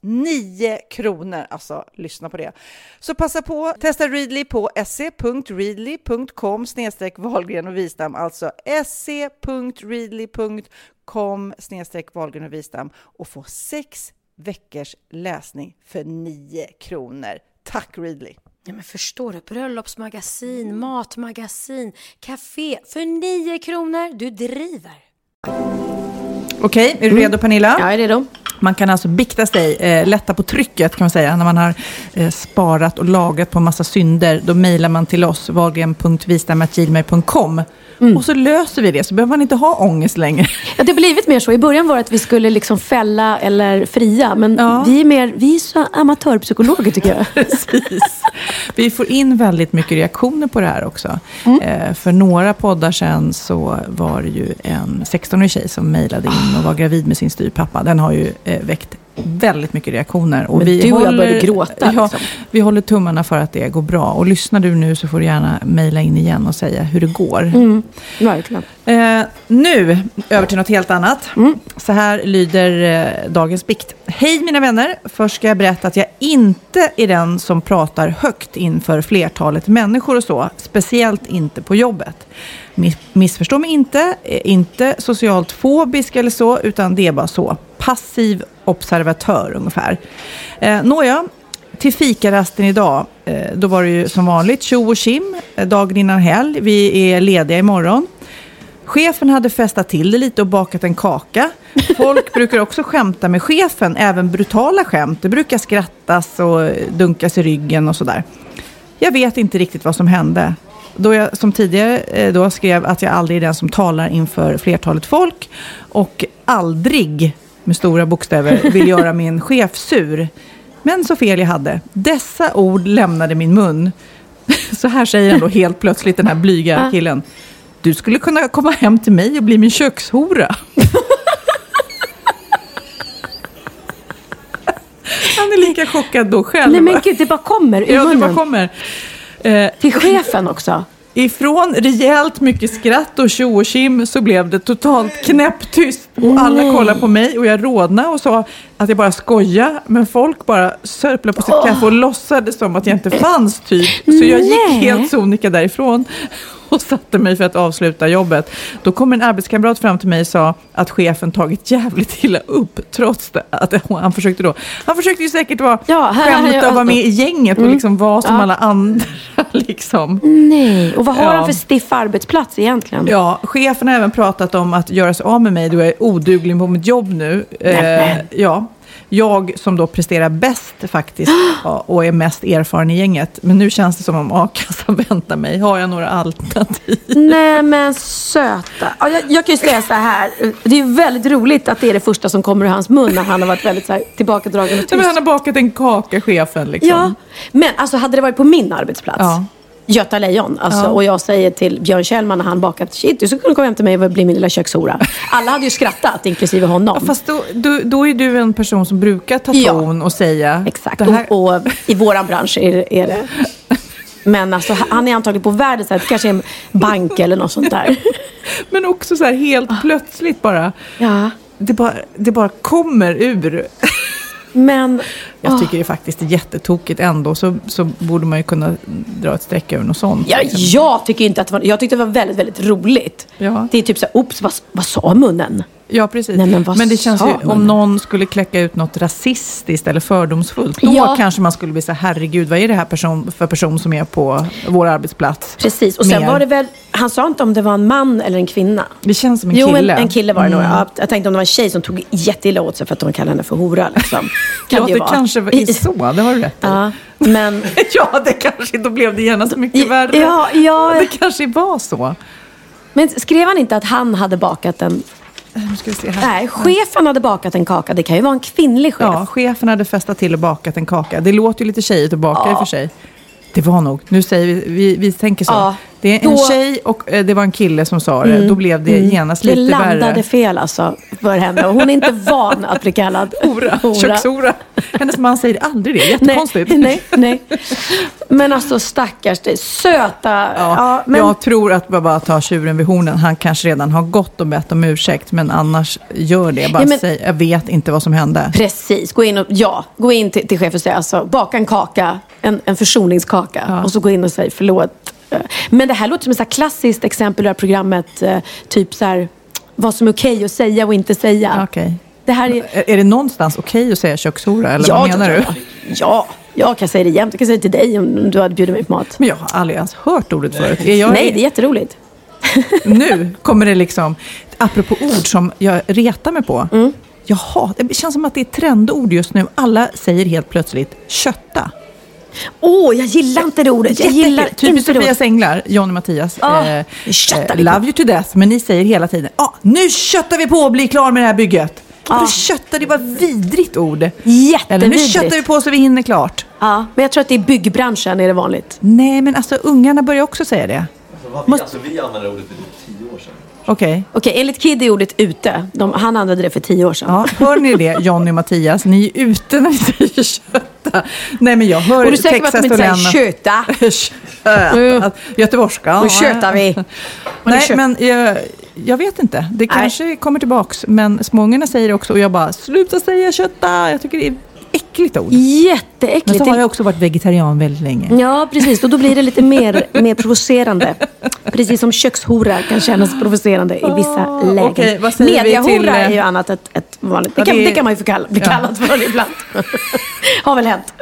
9 kronor. Alltså, lyssna på det. Så passa på, testa Readly på se.readly.com snedstreck Wahlgren och Wistam, alltså se.readly.com snedstreck Wahlgren och Wistam och få sex veckors läsning för 9 kronor. Tack Readly! Ja, men förstår du? Bröllopsmagasin, matmagasin, café för 9 kronor. Du driver. Okej, är du redo Pernilla? Jag är redo. Man kan alltså bikta sig, eh, lätta på trycket kan man säga, när man har eh, sparat och lagat på en massa synder. Då mejlar man till oss, wahlgren.vistam.gmail.com. Och så löser vi det, så behöver man inte ha ångest längre. Ja, det har blivit mer så. I början var det att vi skulle liksom fälla eller fria. Men vi är mer, vi är så amatörpsykologer tycker jag. <laughs> Precis. Vi får in väldigt mycket reaktioner på det här också. Eh, för några poddar sedan så var det ju en 16-årig tjej som mejlade in och var gravid med sin styvpappa. Den har ju eh, väckt väldigt mycket reaktioner. Och Men du och jag började gråta, Ja, liksom. Vi håller tummarna för att det går bra. Och lyssnar du nu så får du gärna mejla in igen och säga hur det går. Mm, verkligen. Eh, nu över till något helt annat. Så här lyder eh, dagens bikt. Hej mina vänner! Först ska jag berätta att jag inte är den som pratar högt inför flertalet människor och så. Speciellt inte på jobbet. Missförstå mig inte, eh, inte socialt fobisk eller så, utan det är bara så. Passiv observatör ungefär. Eh, nåja, till fikarasten idag, eh, då var det ju som vanligt tjo och tjim, eh, dagen innan helg. Vi är lediga imorgon. Chefen hade festat till det lite och bakat en kaka. Folk <laughs> brukar också skämta med chefen, även brutala skämt. Det brukar skrattas och dunkas i ryggen och sådär. Jag vet inte riktigt vad som hände. Då jag som tidigare eh, då skrev att jag aldrig är den som talar inför flertalet folk och aldrig med stora bokstäver vill <laughs> göra min chef sur. Men så fel jag hade. Dessa ord lämnade min mun. <laughs> Så här säger han då helt plötsligt, den här blyga killen. Du skulle kunna komma hem till mig och bli min kökshora. <laughs> Han är lika chockad då själv. Nej men gud, det bara kommer ur Ja, det bara munnen. kommer. Eh, Till chefen också. Ifrån rejält mycket skratt och tjo och tjim så blev det totalt knäpptyst. Och alla Nej. kollade på mig och jag rodnade och sa att jag bara skojar. Men folk bara sörplade på sitt kaffe och låtsades som att jag inte fanns typ. Så jag gick Nej. helt sonika därifrån och satte mig för att avsluta jobbet. Då kom en arbetskamrat fram till mig och sa att chefen tagit jävligt illa upp trots det, att han försökte då. Han försökte ju säkert vara Ja, här- skämta och vara med i gänget och Mm. liksom vara som Ja. alla andra. <laughs> Liksom. Nej, och vad har Ja. han för stiff arbetsplats egentligen? Ja, chefen har även pratat om att göra sig av med mig då jag är oduglig på mitt jobb nu. Eh, ja. Jag som då presterar bäst faktiskt <gasps> och är mest erfaren i gänget. Men nu känns det som om a-kassan <laughs> väntar mig. Har jag några alternativ? Nej men söta. Ja, jag, jag kan ju säga så här. Det är väldigt roligt att det är det första som kommer ur hans mun när han har varit väldigt så här, tillbakadragen och Nej, men tyst. han har bakat en kaka, chefen. Liksom. Ja, men alltså hade det varit på min arbetsplats. Ja. Göta Lejon. Alltså, Ja. Och jag säger till Björn Kjellman när han bakat, shit du skulle kunna komma hem till mig och bli min lilla kökshora. Alla hade ju skrattat, inklusive honom. Fast då, då, då är du en person som brukar ta Ja. ton och säga... Exakt, här, och, och i våran bransch är, är det. <laughs> Men alltså, han är antagligen på världens sätt, kanske en bank eller något sånt där. <laughs> men också så här helt plötsligt bara. Ja. Det bara, det bara kommer ur. Men... Jag åh. tycker det är faktiskt jättetokigt ändå. Så, så borde man ju kunna dra ett streck över något sånt. Ja, liksom. jag tycker inte att det var, jag tyckte det var väldigt, väldigt roligt. Ja. Det är typ så här, oops, vad, vad sa munnen? Ja, precis. Nej, men vad det känns ju, om någon skulle kläcka ut något rasistiskt eller fördomsfullt, då Ja. kanske man skulle bli så herregud, vad är det här person, för person som är på vår arbetsplats? Precis, och sen Mer. var det väl, han sa inte om det var en man eller en kvinna. Det känns som en jo, kille. en, en kille var det nog. Mm. Ja, jag tänkte om det var en tjej som tog jätteilla åt sig för att de kallade henne för hora. Liksom. <laughs> ja, ju det vara. kanske är så, det har du rätt i. Ja, men... <laughs> ja, det kanske, då blev det genast mycket värre. Ja, ja. Det kanske var så. Men skrev han inte att han hade bakat en... Nu ska vi se här. Nej, chefen hade bakat en kaka. Det kan ju vara en kvinnlig chef. Ja, chefen hade festat till och bakat en kaka. Det låter ju lite tjejigt att baka i och för sig. Det var nog, nu säger vi, vi, vi tänker så. Ja, det är en då- tjej och eh, det var en kille som sa det. Mm, Då blev det mm. genast Det lite landade värre. fel alltså för henne. Och hon är inte van att bli kallad <laughs> Hora, kökshora. Hennes man säger aldrig det, jättekonstigt. Nej, nej. Men alltså stackars dig. Söta. Ja, Ja, men, Jag tror att bara tar tjuren vid hornen. Han kanske redan har gått och bett om ursäkt, men annars gör det. Bara Ja, men- säg, jag vet inte vad som hände. Precis, gå in, och, ja, gå in till, till chefen och säga alltså, baka en kaka, en, en försoningskaka. Och så gå in och säga förlåt. Eh, <laughs> Men det här låter som ett klassiskt exempel ur programmet. eh, Typ så här, vad som är okej att säga och inte säga. Okej. Det här är... Är är det någonstans okej att säga kökshora, eller vad Ja, menar det du? Ja, jag kan säga det jämt. Jag kan säga det till dig om du hade bjudit mig på mat. Men jag har aldrig ens hört ordet förut. Jag, Nej, det är jätteroligt. <laughs> Nu kommer det liksom, apropå ord som jag retar mig på. Mm. Jaha, det känns som att det är trendord just nu. Alla säger helt plötsligt kötta. Åh, jag gillar inte det ordet. Jag gillar Typiskt Sofias. Änglar, Johnny Mattias. Ja, eh, köttar eh, vi love you to death, men ni säger hela tiden, ah, nu köttar vi på och blir klar med det här bygget. Ja. Kötta, det var vidrigt ord. Eller nu Jättevidrigt. köttar vi på så vi hinner klart. Ja, men jag tror att det är byggbranschen är det vanligt. Nej, men alltså ungarna börjar också säga det. Måste... Alltså, vi använde ordet Okej. Okej, enligt Kid är ordet ute. De, han använde det för tio år sedan. Ja, hör ni det, Johnny och Mattias? Ni är ute när ni säger kötta. Nej, men jag hör Och du är säker på att de inte säger köta? köta? Göteborgska. Nu köttar vi. Nej, kö- men jag, jag vet inte. Det kanske kommer tillbaks. Men småungarna säger också och jag bara, sluta säga kötta. Jag tycker det är äckligt ord. Jätteäckligt. Men så har jag också varit vegetarian väldigt länge. Ja, precis. Och då blir det lite mer, <laughs> mer provocerande. Precis som kökshora kan kännas provocerande i vissa lägen. vad säger vi Mediahora eh, är ju annat ett, ett vanligt. Det Ja, kan, det kan man ju få kall, bli Ja. kallad för ibland. <laughs> har väl hänt.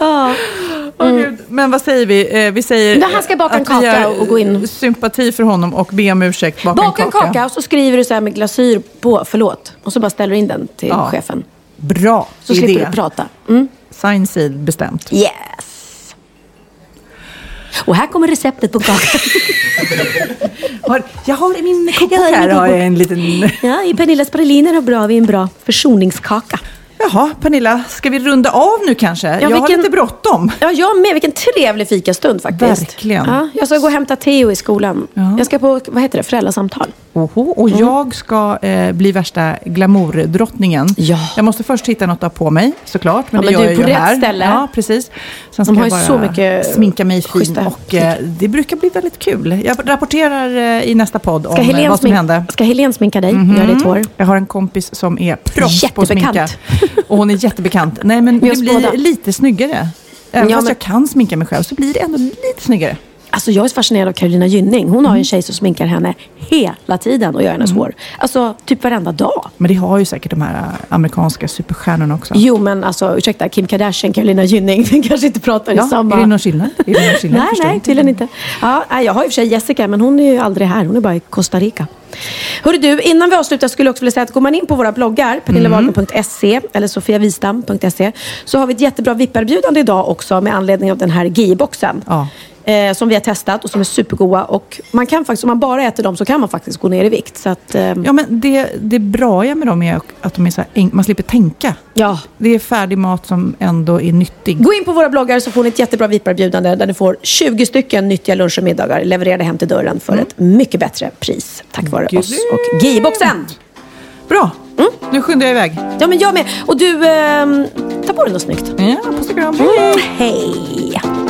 Ja. <laughs> Åh, Gud. Men vad säger vi? Eh, Vi säger han ska baka en kaka och gå in. sympati för honom och be om ursäkt. Baka, Baka en kaka och så skriver du så här med glasyr på, förlåt. Och så bara ställer du in den till Ja. chefen. Bra Så idé. slipper du prata. Mm. Sign sealed bestämt. Yes. Och här kommer receptet på kakan. <laughs> Har, jag har i min kokbok Jag har i min här har jag kokbok. en liten... Ja, i Pernillas praliner har bra, vi en bra försoningskaka. Jaha, Pernilla, ska vi runda av nu kanske? jag har vilken- lite bråttom. Ja, jag med. Vilken trevlig fikastund faktiskt. Verkligen. Ja, jag ska gå och hämta Theo i skolan. Jag ska på, vad heter det, föräldrasamtal. Oho, och jag ska eh, bli värsta glamourdrottningen. Ja. Jag måste först hitta något att ha på mig såklart. Men Ja, det men gör du är jag på ju rätt här. ställe. Ja, precis. Sen ska De har jag ju bara så mycket sminka mig fin och eh, det brukar bli väldigt kul. Jag rapporterar eh, i nästa podd Ska om eh, Helene, vad som hände. ska Helene sminka dig? Mhm. Gör det i två år. Jag har en kompis som är proffs på att sminka. Och hon är jättebekant. Nej, men Vi det blir båda. lite snyggare. Även Ja, fast men- jag kan sminka mig själv så blir det ändå lite snyggare. Alltså jag är så fascinerad av Carolina Gynning. Hon Mm. har en tjej som sminkar henne hela tiden och gör hennes hår. Alltså typ varenda dag. Men det har ju säkert de här äh, amerikanska superstjärnorna också. Jo men alltså ursäkta, Kim Kardashian, Carolina Gynning, <laughs> vi kanske inte pratar Ja, i samma... är det någon skillnad? Är det någon skillnad? nej, nej, tydligen inte. Ja, jag har i och för sig Jessica, men hon är ju aldrig här. Hon är bara i Costa Rica. Hörru du, innan vi avslutar skulle jag också vilja säga att går man in på våra bloggar, pernillawahlgren.se eller sofiavistam.se, så har vi ett jättebra VIP-erbjudande idag också med anledning av den här GI-boxen. Ja. Eh, som vi har testat och som är supergoda. Och man kan faktiskt, om man bara äter dem så kan man faktiskt gå ner i vikt. Så att, eh, Ja, men det, det bra med dem är att de är så här, man slipper tänka. Ja. Det är färdig mat som ändå är nyttig. Gå in på våra bloggar så får ni ett jättebra VIP-erbjudande där ni får 20 stycken nyttiga luncher och middagar levererade hem till dörren för ett mycket bättre pris. Tack vare oss och GI-boxen. Bra, nu skyndar jag iväg. Ja, men jag med. Och du, ehm, ta på dig något snyggt. Ja, puss och kram. Mm, hej.